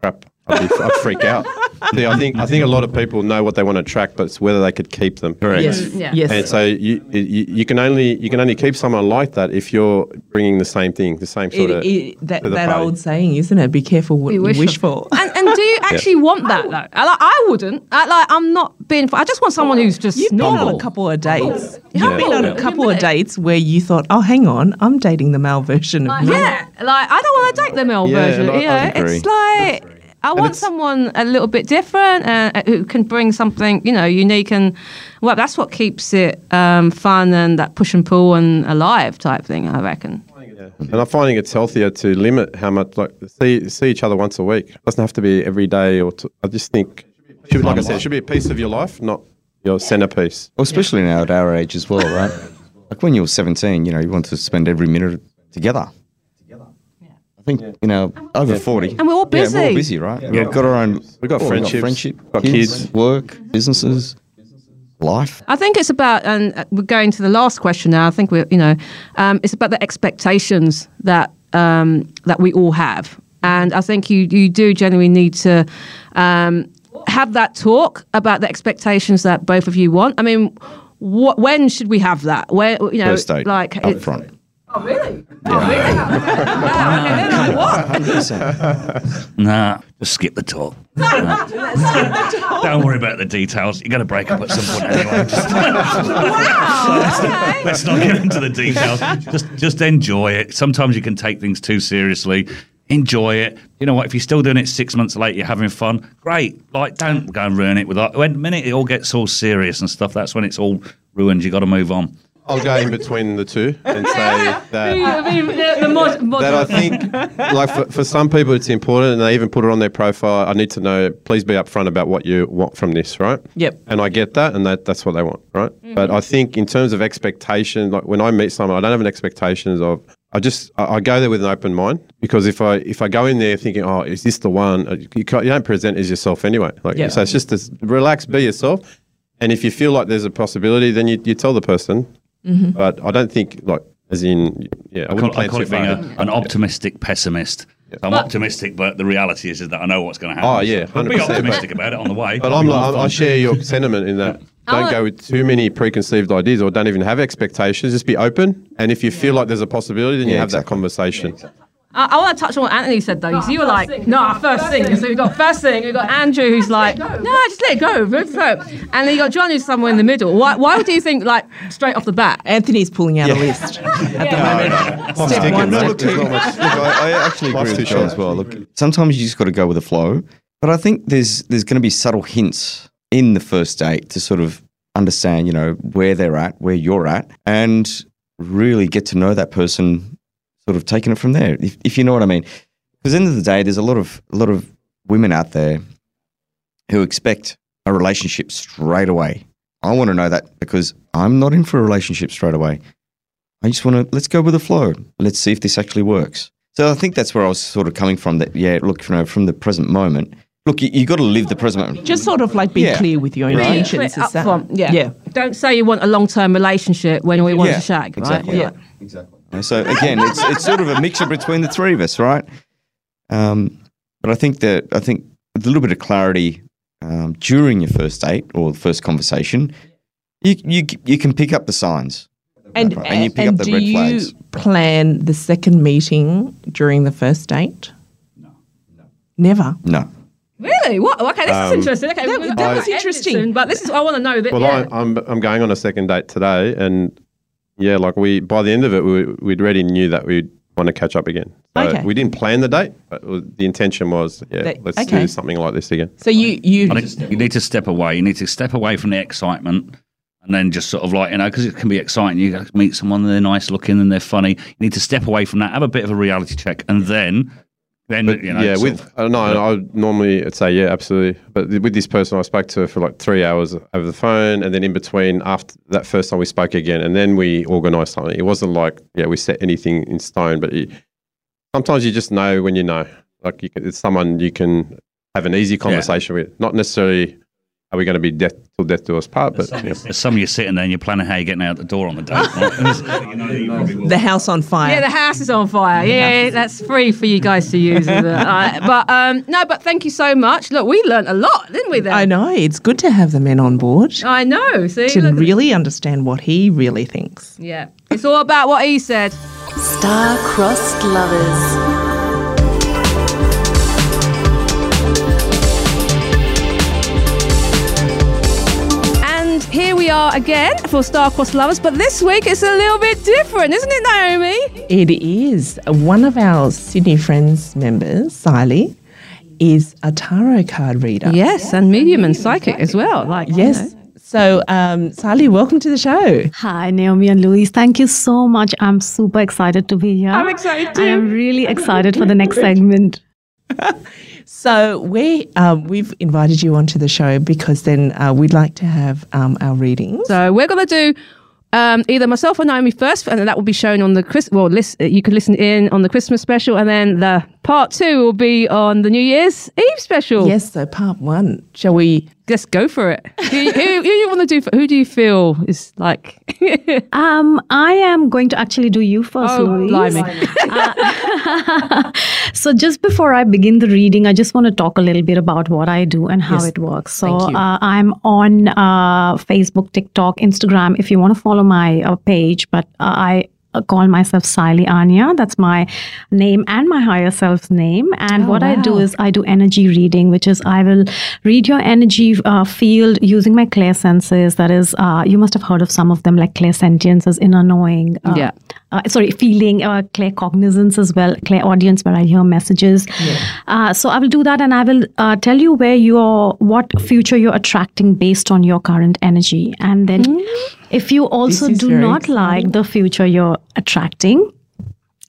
crap, I'd, be, I'd freak out." See, I think I think a lot of people know what they want to attract, but it's whether they could keep them. Correct. Yes. Mm-hmm. Yeah. Yes. And so you, you you can only you can only keep someone like that if you're bringing the same thing, the same sort It- of it- that that party. old saying, isn't it? Be careful what You you wish wish, for. for. And, and do you actually want that though? I, like, I wouldn't. I, like I'm not being. I just want someone who's just You've been on normal. a couple of dates. You've Yeah. been on a couple of dates where you thought, "Oh, hang on, I'm dating the male version of Like, me." yeah, like I don't want to date the male Yeah, version. and I- you I know, agree. it's like I want someone a little bit different uh, who can bring something, you know, unique and well, that's what keeps it um, fun and that push and pull and alive type thing. I reckon. And I'm finding it's healthier to limit how much like see see each other once a week. It doesn't have to be every day or t- I just think should be, like I said, it should be a piece of your life, not your centerpiece. Well, especially now at our age as well, right? like when you were 17, you know, you want to spend every minute together. I think, you know, over 40. And we're all busy. Yeah, we're busy. all busy, right? We've got our own. We've got well, friendships, friendship, got kids, kids. work, businesses, life. I think it's about, and we're going to the last question now. I think we're, you know, um, it's about the expectations that um, that we all have, and I think you you do genuinely need to um, have that talk about the expectations that both of you want. I mean, wh- when should we have that? Where you know, First date, like up it- front. Oh really? Oh really? wow, okay, then what? Nah, just skip the talk. Nah. Don't worry about the details. You're going to break up at some point anyway. Just- Wow. Okay. Let's not get into the details. Just just enjoy it. Sometimes you can take things too seriously. Enjoy it. You know what? If you're still doing it six months later, you're having fun. Great. Like, don't go and ruin it with. When the minute it all gets all serious and stuff, that's when it's all ruined. You got to move on. I'll go in between the two and say that I mean, the, the mod, mod- that I think, like for, for some people, it's important, and they even put it on their profile. I need to know. Please be upfront about what you want from this, right? Yep. And I get that, and that that's what they want, right? But I think in terms of expectation, like when I meet someone, I don't have an expectations of. I just I, I go there with an open mind because if I if I go in there thinking, oh, is this the one? uh, You, can't, you don't present as yourself anyway. Like Yeah. so, it's just this, relax, be yourself, and if you feel like there's a possibility, then you, you tell the person. Mm-hmm. But I don't think like as in yeah, I I wouldn't call, I plan call too it being a, an optimistic pessimist. So I'm optimistic, but the reality is, is that I know what's going to happen. Oh, yeah, But be 100%, optimistic about it on the way. But I'm like, I share your sentiment in that. Don't go with too many preconceived ideas or don't even have expectations. Just be open. And if you feel like there's a possibility, then you Yeah, have that exactly. Conversation. I, I want to touch on what Anthony said though. So you were like, no, first thing. So we've got first thing. We've got Andrew who's like, no, just let it go, move through. And then you got John who's somewhere in the middle. Why? Why do you think like straight off the bat? Anthony's pulling out a list at the moment. Clock's Step ticking, one, step Look, two. Look, I, I actually agree with John as well. Look, sometimes you just got to go with the flow. But I think there's there's going to be subtle hints in the first date to sort of understand, you know, where they're at, where you're at, and really get to know that person. Sort of taking it from there, if, if you know what I mean. Because at the end of the day, there's a lot of a lot of women out there who expect a relationship straight away. I want to know that because I'm not in for a relationship straight away. I just want to let's go with the flow. Let's see if this actually works. So I think that's where I was sort of coming from. That yeah, look, you know, from the present moment. Look, you, you got to live the present moment. Just sort of like be Yeah. clear with your intentions. clear is that- upfront, yeah. Yeah. Don't say you want a long term relationship when we want Yeah, to shag, right? exactly. Yeah. Yeah, So again, it's it's sort of a mixture between the three of us, right? Um, but I think that I think a little bit of clarity um, during your first date or the first conversation, you you you can pick up the signs. And, And you pick and up the do red you flags. plan the second meeting during the first date? No. no. Never. No, Really? What? Okay, this is interesting. Okay, that- that gonna was end interesting. but this is I want to know that. Well, yeah. I, I'm I'm going on a second date today, and yeah, like we by the end of it, we we'd already knew that we'd want to catch up again. So Okay. We didn't plan the date, but was, the intention was, yeah, That- let's okay. do something like this again. So you you I think you need to step away. You need to step away from the excitement and then just sort of like, you know, because it can be exciting. You meet someone and they're nice looking and they're funny. You need to step away from that, have a bit of a reality check, and then then But you know, yeah, with uh, no, I normally I'd say yeah, absolutely. But with this person, I spoke to her for like three hours over the phone, and then in between, after that first time, we spoke again, and then we organised something. It wasn't like yeah, we set anything in stone, but it, sometimes you just know when you know. Like you can, it's someone you can have an easy conversation with, not necessarily are we going to be death till death do us part, but yeah. There's some of you sitting there and you're planning how you're getting out the door on the date. right? You know, you. The house on fire. Yeah, the house is on fire. Yeah, that's free for you guys to use. Isn't it? Uh, but um, no, but thank you so much. Look, we learnt a lot, didn't we? Then I know. It's good to have the men on board I know. See, to look- really understand what he really thinks. yeah, it's all about what he said. Star-crossed lovers. Are again for Star-Crossed Lovers, but this week it's a little bit different, isn't it, Naomi? It is. One of our Sydney Friends members, Sylie, is a tarot card reader. Yes, and medium and psychic as well. Like you Yes. know. So, um, Sylie, welcome to the show. Hi, Naomi and Louise. Thank you so much. I'm super excited to be here. I'm excited And I'm really excited for the next segment. So, we um, we've invited you onto the show because then uh, we'd like to have um, our readings. So we're gonna do um, either myself or Naomi first, and that will be shown on the Chris. Well, list, you can listen in on the Christmas special, and then the part two will be on the New Year's Eve special. Yes. So, part one. Shall we? just go for it. who, who, who do you want to do? For, who do you feel is like? Um, I am going to actually do you first, oh, Louise. blimey! So, just before I begin the reading, I just want to talk a little bit about what I do and how Yes. it works. So, Thank you. uh, I'm on uh, Facebook, TikTok, Instagram. If you want to follow my uh, page, but uh, I uh, call myself Sylie Anya. That's my name and my higher self's name. And Oh, what I do is I do energy reading, which is I will read your energy uh, field using my clear senses. That is, uh, you must have heard of some of them, like clairsentience, is inner knowing. Uh, Yeah. Uh, sorry, feeling, uh, claircognizance as well, clairaudience where I hear messages. Uh, so I will do that and I will uh, tell you where you're, what future you're attracting based on your current energy. And then if you also do not like the future you're attracting,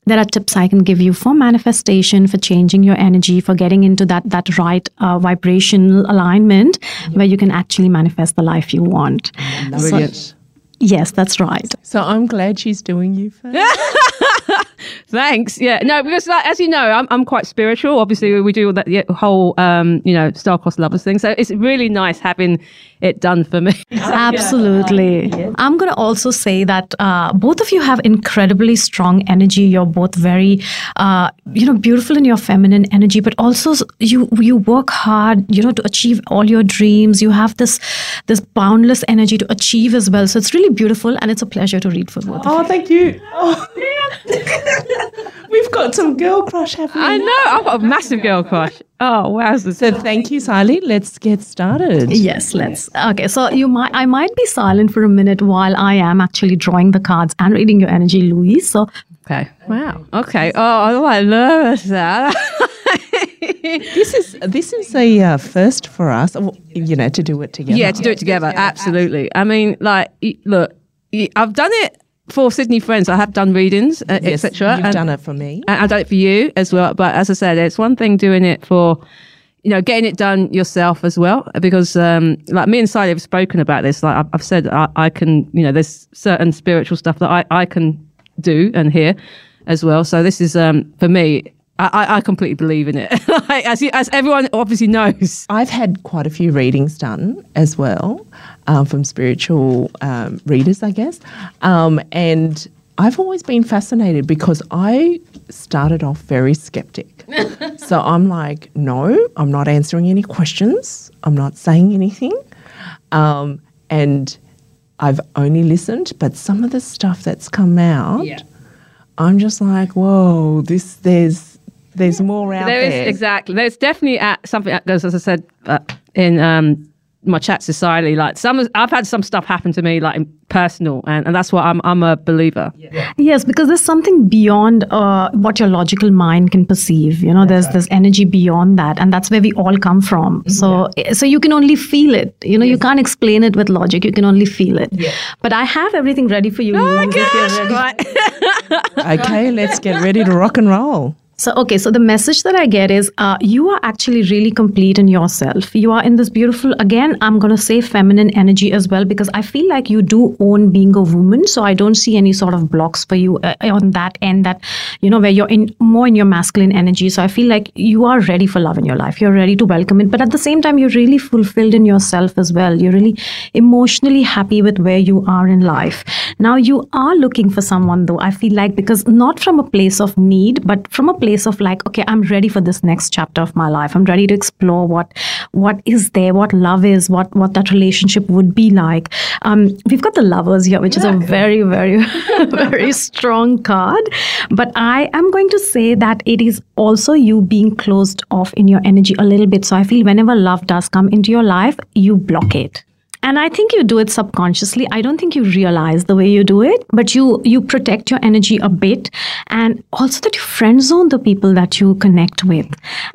there are tips I can give you for manifestation, for changing your energy, for getting into that that right uh, vibrational alignment, where you can actually manifest the life you want. Brilliant. Yes, that's right. So, I'm glad she's doing you first. Thanks. Yeah. No, because like, as you know, I'm, I'm quite spiritual. Obviously, we do all that the whole um, you know star-crossed lovers thing. So it's really nice having it done for me. Absolutely. I'm going to also say that uh, both of you have incredibly strong energy. You're both very, uh, you know, beautiful in your feminine energy, but also you you work hard, you know, to achieve all your dreams. You have this this boundless energy to achieve as well. So it's really beautiful, and it's a pleasure to read for both. of you. Oh, thank you. Oh. We've got some girl crush happening. I know. I've got a massive girl crush. Oh, wow. So thank you, Sylie. Let's get started. Yes, let's. Okay, so you might I might be silent for a minute while I am actually drawing the cards and reading your energy, Louise. So Okay. Wow. Okay. Oh, I love quite nervous now. This is this is a uh, first for us. You know, to do it together. yeah, to do it together. Absolutely. I mean, like, look, I've done it for Sydney friends. I have done readings, uh, Yes, etc. You've done it for me. And I've done it for you as well. But as I said, it's one thing doing it for, you know, getting it done yourself as well. Because, um, like me and Sally have spoken about this. Like I've, I've said, I, I can, you know, there's certain spiritual stuff that I, I can do and hear as well. So this is, um, for me, I, I- completely believe in it. As, you, as everyone obviously knows. I've had quite a few readings done as well um, from spiritual um, readers, I guess. Um, and I've always been fascinated because I started off very skeptic. so I'm like, no, I'm not answering any questions, I'm not saying anything. Um, and I've only listened, but some of the stuff that's come out, I'm just like, whoa, this there's there's more out There there. is exactly. There's definitely at something that goes, as I said uh, in um, my chat society. Like some, I've had some stuff happen to me, like in personal, and, and that's why I'm I'm a believer. Yes, because there's something beyond uh, what your logical mind can perceive. You know, there's there's energy beyond that, and that's where we all come from. So so you can only feel it. You know, you can't explain it with logic. You can only feel it. But I have everything ready for you. Louise, if you're ready. okay, let's get ready to rock and roll. So, okay, so the message that I get is uh, you are actually really complete in yourself. You are in this beautiful, again, I'm going to say feminine energy as well, because I feel like you do own being a woman. So, I don't see any sort of blocks for you uh, on that end that, you know, where you're in more in your masculine energy. So, I feel like you are ready for love in your life. You're ready to welcome it. But at the same time, you're really fulfilled in yourself as well. You're really emotionally happy with where you are in life. Now, you are looking for someone, though, I feel like, because not from a place of need, but from a place of like okay i'm ready for this next chapter of my life. I'm ready to explore what what is there what love is what what that relationship would be like. Um, we've got the lovers here which is a very very very strong card. But i am going to say that it is also you being closed off in your energy a little bit. So i feel whenever love does come into your life you block it and i think you do it subconsciously. I don't think you realize the way you do it but you you protect your energy a bit and also that you friend zone the people that you connect with.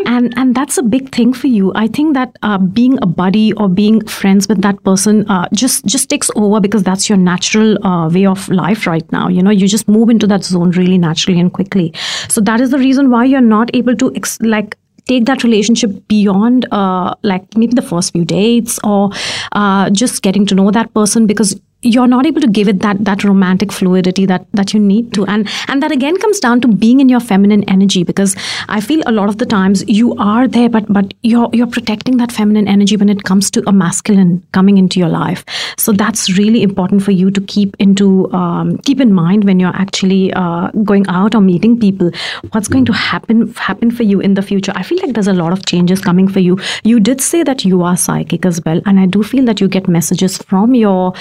And and that's a big thing for you. I think that uh, being a buddy or being friends with that person uh, just just takes over because that's your natural uh, way of life right now. You know you just move into that zone really naturally and quickly. So that is the reason why you're not able to ex- like take that relationship beyond uh, like maybe the first few dates or uh, just getting to know that person because you're not able to give it that that romantic fluidity that that you need to. And and that again comes down to being in your feminine energy because i feel a lot of the times you are there but but you're you're protecting that feminine energy when it comes to a masculine coming into your life. So that's really important for you to keep into um, keep in mind when you're actually uh, going out or meeting people. What's going to happen happen for you in the future? I feel like there's a lot of changes coming for you. You did say that you are psychic as well and i do feel that you get messages from your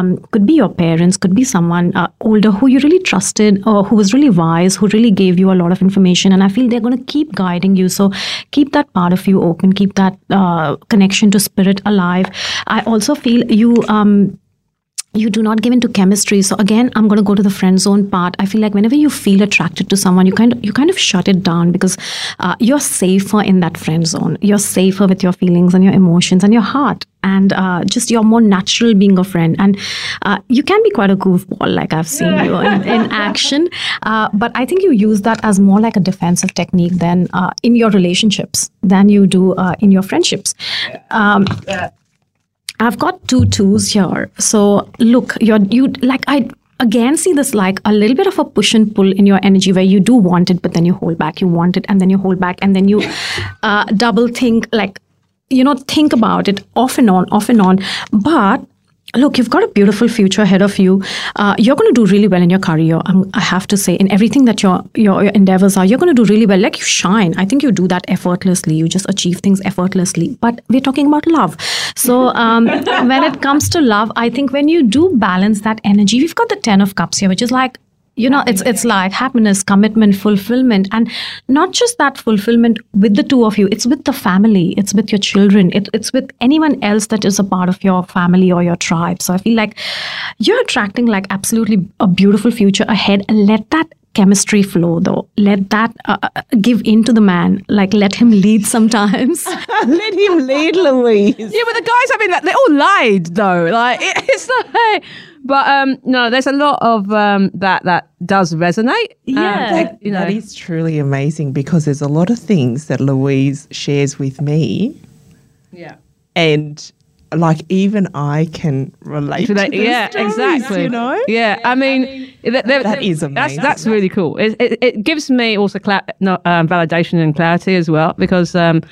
um, could be your parents, could be someone uh, older who you really trusted or who was really wise, who really gave you a lot of information. And I feel they're going to keep guiding you. So keep that part of you open, keep that uh, connection to spirit alive. I also feel you. Um, you do not give into chemistry. So again i'm going to go to the friend zone part. I feel like whenever you feel attracted to someone you kind of you kind of shut it down because uh, you're safer in that friend zone. You're safer with your feelings and your emotions and your heart. And uh, just you're more natural being a friend. And uh, you can be quite a goofball like i've seen you in, in action. Uh, but i think you use that as more like a defensive technique than uh, in your relationships than you do uh, in your friendships. Um, I've got two twos here. So look, you're you like I again see this like a little bit of a push and pull in your energy where you do want it, but then you hold back. You want it, and then you hold back, and then you uh, double think like you know think about it off and on, off and on. But look you've got a beautiful future ahead of you. Uh, you're going to do really well in your career um, i have to say. In everything that your, your your endeavors are you're going to do really well. Like you shine. I think you do that effortlessly. You just achieve things effortlessly. But we're talking about love. So um, when it comes to love i think when you do balance that energy we've got the 10 of cups here which is like you know it's it's like happiness commitment fulfillment and not just that fulfillment with the two of you. It's with the family. It's with your children. It, it's with anyone else that is a part of your family or your tribe. So i feel like you're attracting like absolutely a beautiful future ahead. And let that chemistry flow though. Let that uh, uh give in to the man. Like let him lead sometimes. Let him lead louise. Yeah but the guys i mean they all lied though. Like it, it's like but um, no, there's a lot of um, that that does resonate. Yeah, um, that, you know. that is truly amazing because there's a lot of things that Louise shares with me. Yeah, and like even I can relate to that. Yeah, stories, exactly. You know. Yeah, I mean, I mean they're, they're, that is amazing. That's, that's really cool. It, it, it gives me also cla- not, um, validation and clarity as well because um,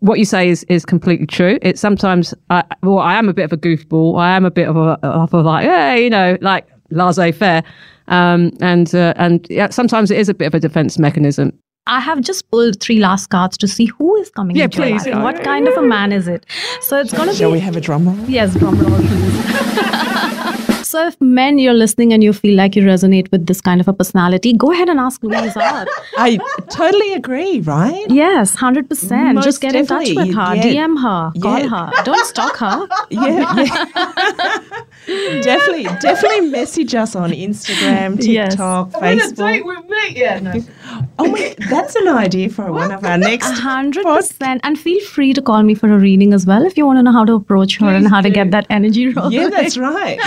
what you say is, is completely true. It's sometimes, I, well, I am a bit of a goofball. I am a bit of a, of a like, yeah, you know, like laissez faire. Um, and uh, and yeah, sometimes it is a bit of a defense mechanism. I have just pulled three last cards to see who is coming yeah, into please, your life. What kind of a man is it? So it's going to be. Shall we have a drum roll? Yes, drum roll, please. So if men you're listening and you feel like you resonate with this kind of a personality, go ahead and ask Louise out. I totally agree, right? Yes, 100%. Most Just get in touch with her, yeah. DM her, call Yeah. her. Don't stalk her. Yeah, yeah. definitely, definitely message us on Instagram, Yes. TikTok, Facebook. with me. Yeah, no. Oh my, that's an idea for one of our next. Hundred percent, and feel free to call me for a reading as well if you want to know how to approach her and how to get that energy rolling. Yeah, that's right.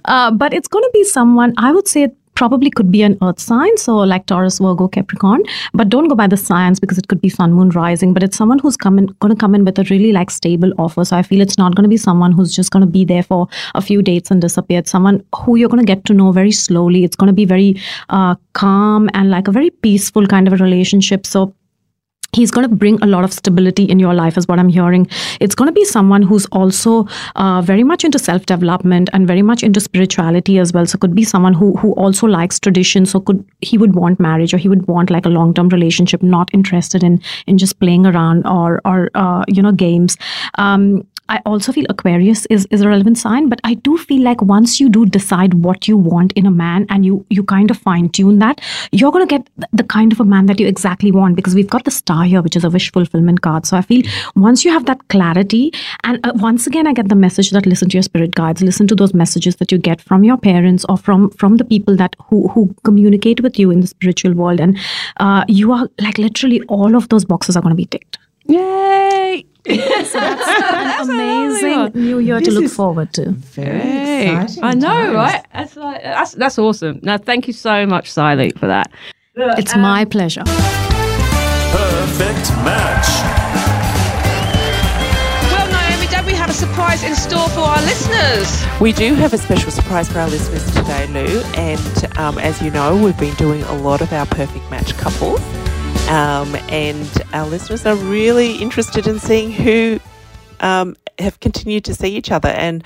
uh, but it's going to be someone I would say probably could be an earth sign, so like Taurus, Virgo, Capricorn. But don't go by the science because it could be Sun, Moon, Rising. But it's someone who's coming going to come in with a really like stable offer. So I feel it's not going to be someone who's just going to be there for a few dates and disappear. It's someone who you're going to get to know very slowly. It's going to be very uh, calm and like a very peaceful kind of a relationship. So he's going to bring a lot of stability in your life is what i'm hearing. It's going to be someone who's also uh, very much into self development and very much into spirituality as well. So could be someone who who also likes tradition. So could he would want marriage or he would want like a long term relationship not interested in in just playing around or or uh, you know games. Um, I also feel Aquarius is, is a relevant sign, but I do feel like once you do decide what you want in a man and you you kind of fine tune that, you're gonna get the kind of a man that you exactly want because we've got the star here, which is a wish fulfillment card. So I feel once you have that clarity, and uh, once again I get the message that listen to your spirit guides, listen to those messages that you get from your parents or from from the people that who who communicate with you in the spiritual world, and uh, you are like literally all of those boxes are gonna be ticked. Yay! so that's an amazing new year to look forward to. Very exciting I know, times. right? That's, like, that's that's awesome. Now, thank you so much, Sylie, for that. It's my pleasure. Perfect match. Well, Naomi, don't we have a surprise in store for our listeners? We do have a special surprise for our listeners today, Lou. And um, as you know, we've been doing a lot of our perfect match couples. Um, and our listeners are really interested in seeing who um, have continued to see each other. And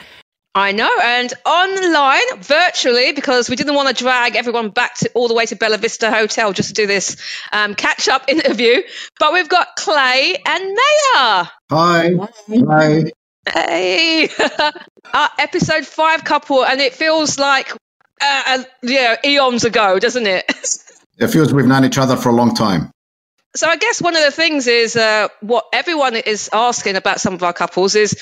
I know, and online, virtually, because we didn't want to drag everyone back to all the way to Bella Vista Hotel just to do this um, catch-up interview. But we've got Clay and Maya. Hi. Hi. Hey, uh, episode five couple, and it feels like uh, uh, yeah, eons ago, doesn't it? It feels we've known each other for a long time. So I guess one of the things is uh, what everyone is asking about some of our couples is,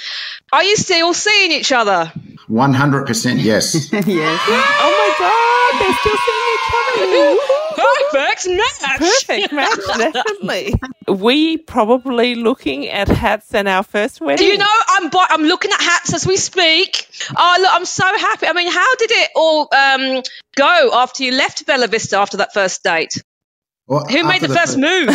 are you still seeing each other? 100% yes. yes. Oh my God, they're still seeing each other. Perfect match. Perfect match, definitely. we probably looking at hats and our first wedding. Do you know I'm bu- I'm looking at hats as we speak. Oh look, I'm so happy. I mean, how did it all um, go after you left Bella Vista after that first date? Well, Who made after the first move?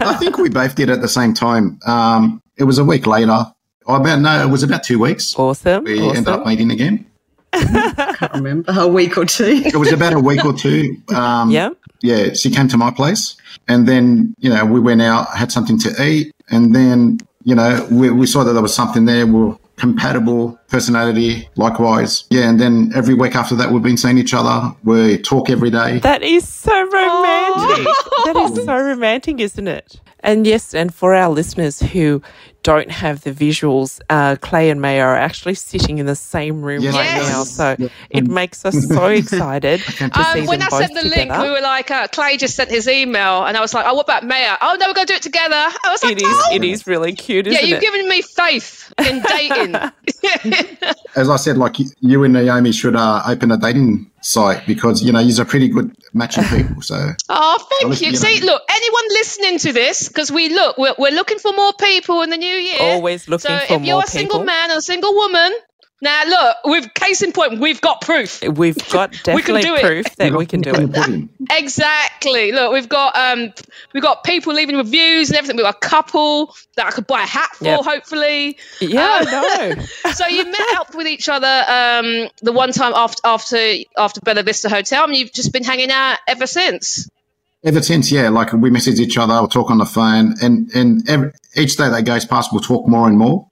I think we both did at the same time. Um, it was a week later. I about no, it was about two weeks. Awesome. We awesome. ended up meeting again. Can't remember a week or two. It was about a week or two. Um, yeah. Yeah. She came to my place, and then you know we went out, had something to eat, and then you know we, we saw that there was something there. We're compatible personality, likewise. Yeah, and then every week after that, we've been seeing each other. We talk every day. That is so romantic. that is so romantic, isn't it? And yes, and for our listeners who don't have the visuals, uh, Clay and May are actually sitting in the same room Yes. right Yes. now. So it makes us so excited to Um, see when them I both sent the link, we were like, uh, Clay just sent his email, and I was like, oh, what about Maya? Oh, no, we're going to do it together. I was like, it is. oh. It is really cute, Yeah, isn't you've it? given me faith in dating. As I said, like you- you and Naomi should uh, open a dating site because you know you're a pretty good matching people. So Oh, thank you. you know- See, look, anyone listening to this, because we look, we're, we're looking for more people in the new year. Always looking so for if you're a single man or a single woman, now look, we've case in point, we've got proof. We've got We can definitely do it. proof that we can do it. Exactly. Look, we've got um, we've got people leaving reviews and everything. We've got a couple that I could buy a hat for, Yep. hopefully. Yeah, Um, I know. so you met up with each other um, the one time after after after Bella Vista Hotel, and you've just been hanging out ever since. ever since, yeah, like we message each other, we'll talk on the phone, and and every, each day that goes past, we'll talk more and more.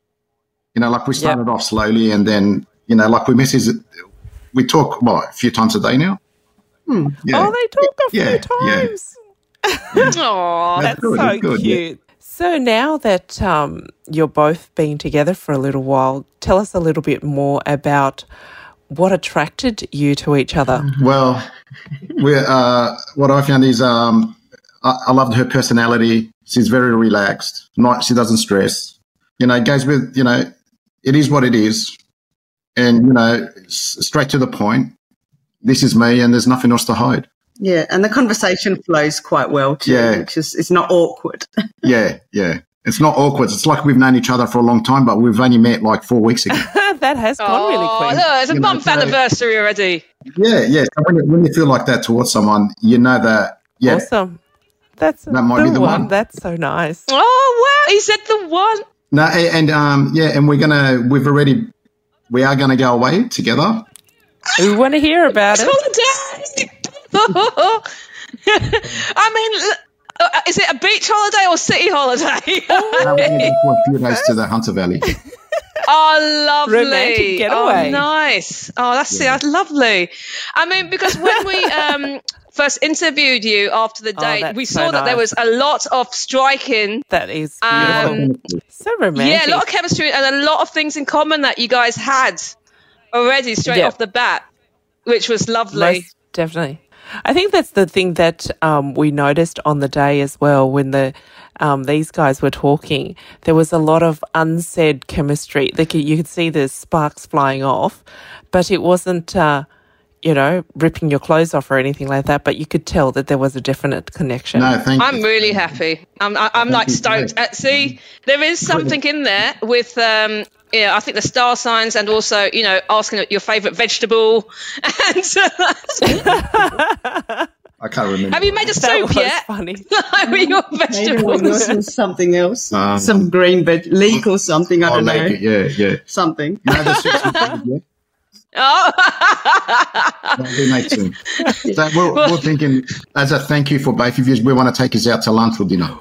You know, like we started off slowly, and then you know, like we message, we talk what a few times a day now. Oh, they talk a few Yeah, yeah. times. Aww, That's good, so that's good, yeah. cute. So now that um, you're both been together for a little while, tell us a little bit more about what attracted you to each other. Well, we're, uh, what I found is um, I, I loved her personality. She's very relaxed. Not she doesn't stress. You know, it goes with you know, it is what it is, and you know, straight to the point. This is me, and there's nothing else to hide. Yeah, and the conversation flows quite well too, Yeah. which is it's not awkward. Yeah, yeah. It's not awkward. It's like we've known each other for a long time, but we've only met like four weeks ago. that has gone really Oh, quick. look, it's a You know, month so- anniversary already. Yeah, yeah. So when, you- when you feel like that towards someone, you know that yeah, Awesome. That's That might the, be the one. one. That's so nice. Oh wow, he said the one. No, a- and um, yeah, and we're gonna we've already we are gonna go away together. We want to hear about it. Holiday. I mean, uh, is it a beach holiday or city holiday? Uh, we're gonna go for a few days to the Hunter Valley. Oh, lovely. Romantic getaway. Oh, nice. Oh, that's that's lovely. I mean, because when we um, first interviewed you after the Oh, date, that's we so saw that there was a lot of striking. That is Um, so romantic. Yeah, a lot of chemistry and a lot of things in common that you guys had already straight Yeah. off the bat, which was lovely. Most definitely. I think that's the thing that um, we noticed on the day as well when the um, these guys were talking. There was a lot of unsaid chemistry. Like you could see the sparks flying off, but it wasn't, uh, you know, ripping your clothes off or anything like that. But you could tell that there was a definite connection. No, thank I'm really happy. I'm, I- I'm like stoked. Uh, see, there is something in there with, um, yeah, I think the star signs and also, you know, asking your favourite vegetable. And I can't remember. have you made a That was yet? funny. with your Maybe vegetables. yours something else. Um, Some green veg, leek or something. I I'll don't know. make it. Yeah, yeah. Something. No, the six was good, yeah. Oh. That'll be made soon. So we're, we're thinking, as a thank you for both of you, we want to take us out to lunch or dinner.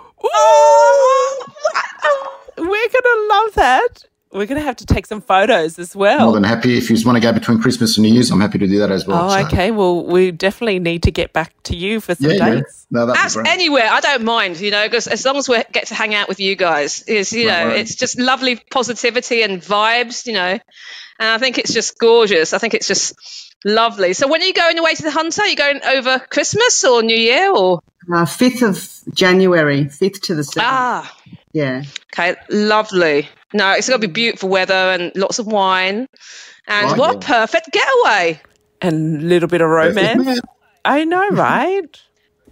We're gonna love that. We're gonna have to take some photos as well. More than happy if you just want to go between Christmas and New Year's. I'm happy to do that as well. Oh, so. okay. Well, we definitely need to get back to you for some Yeah, yeah. dates. No, that'd be Abs- great. anywhere, I don't mind, you know, because as long as we get to hang out with you guys, is you know, Right. it's just lovely positivity and vibes, you know, and I think it's just gorgeous. I think it's just lovely. So when are you going away to the Hunter? Are you going over Christmas or New Year or? Uh, 5th of January, 5th to the 7th. Ah, Yeah. okay, lovely. No, it's going to be beautiful weather and lots of wine, and Right, what a yeah. perfect getaway. And a little bit of Perfect romance. I know, right?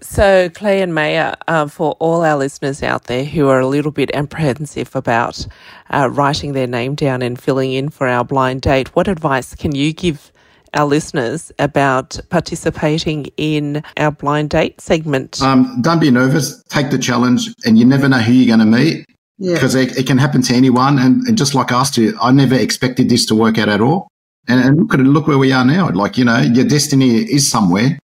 So, Clay and Maya, uh, for all our listeners out there who are a little bit apprehensive about uh, writing their name down and filling in for our blind date, what advice can you give our listeners about participating in our blind date segment? Um, don't be nervous. Take the challenge, and you never know who you're going to meet Yeah. because it, it can happen to anyone. And, and just like us two, I never expected this to work out at all. And, and look at it, look where we are now. Like you know, your destiny is somewhere.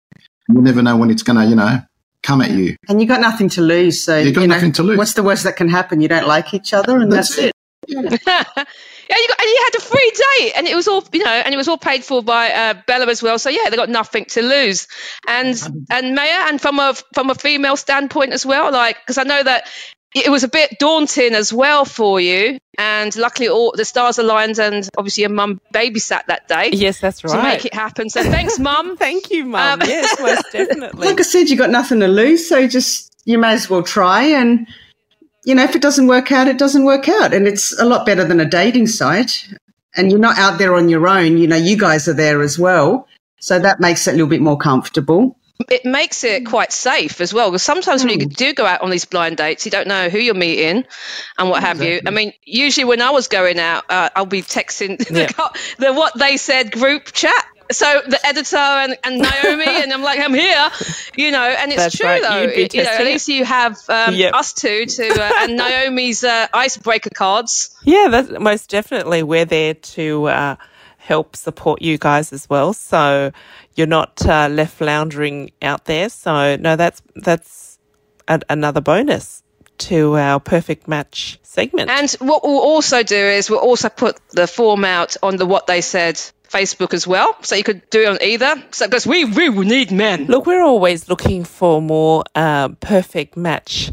You never know when it's going to, you know, come at you. And you got nothing to lose. So, You got you know, nothing to lose. What's the worst that can happen? You don't like each other, and that's, it. Yeah, you got, and you had a free date, and it was all you know, and it was all paid for by uh, Bella as well. So yeah, they got nothing to lose, and and Maya, and from a from a female standpoint as well, like because I know that it was a bit daunting as well for you, and luckily all the stars aligned, and obviously your mum babysat that day yes, that's right. to make it happen. So thanks, mum. Thank you, Mum. Um, yes, most definitely. Like I said, you got nothing to lose. So just, you may as well try. And, you know, if it doesn't work out, it doesn't work out. And it's a lot better than a dating site. And you're not out there on your own. You know, you guys are there as well. So that makes it a little bit more comfortable. It makes it quite safe as well because sometimes when you do go out on these blind dates you don't know who you're meeting and what have you i mean usually when i was going out uh, i'll be texting Yeah. the, the what they said group chat so the editor and, and naomi and i'm like i'm here you know and it's That's true right, though you know at least you have um, Yep. us two to uh, and naomi's uh, icebreaker cards Yeah, that's most definitely. We're there to uh, help support you guys as well. So you're not uh, left floundering out there. So no, that's that's a- another bonus to our perfect match segment. And what we'll also do is we'll also put the form out on the What They Said Facebook as well. So you could do it on either. So because we, we will need men. Look, we're always looking for more uh, perfect match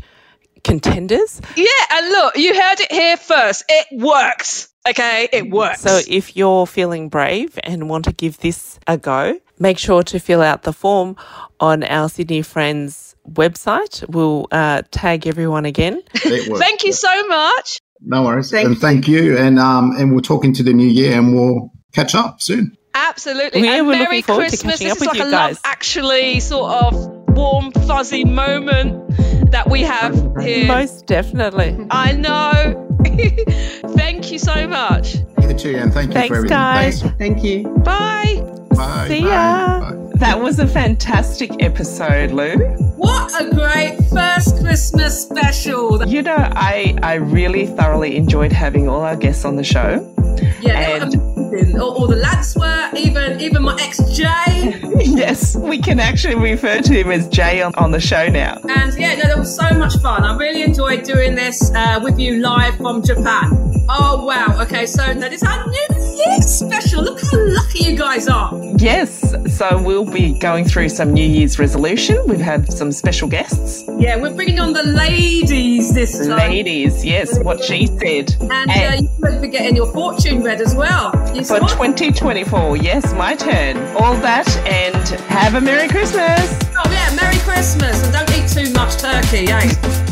contenders. Yeah, and look, you heard it here first. It works. Okay, it works. So if you're feeling brave and want to give this a go, make sure to fill out the form on our Sydney Friends website. We'll uh, tag everyone again. It works. Thank you so much. No worries. Thank and thank you. And um, and we'll talk into the new year, and we'll catch up soon. Absolutely. Yeah, and we're Merry looking forward to Christmas. catching this up is with like you a guys. love actually sort of warm, fuzzy moment that we have here. Most definitely. I know. Thank you so much. You too, and thank you Thanks, for everything. guys. Thanks. Thank you. Bye. Bye. See Bye. ya. Bye. That was a fantastic episode, Lou. What a great first Christmas special. You know, I, I really thoroughly enjoyed having all our guests on the show. Yeah, they were amazing. All, all the lads were, even even my ex Jay. yes, we can actually refer to him as Jay on, on the show now. And yeah, no, that was so much fun. I really enjoyed doing this uh, with you live from Japan. Oh wow! Okay, so that is our New Year special. Look how lucky you guys are. Yes, so we'll be going through some New Year's resolution. We've had some special guests. Yeah, we're bringing on the ladies this time. Ladies, yes, what she said. And, uh, you won't be getting your fortune read as well. You for 2024, yes, my turn. All that and have a Merry Christmas. Oh yeah, Merry Christmas and don't eat too much turkey, eh?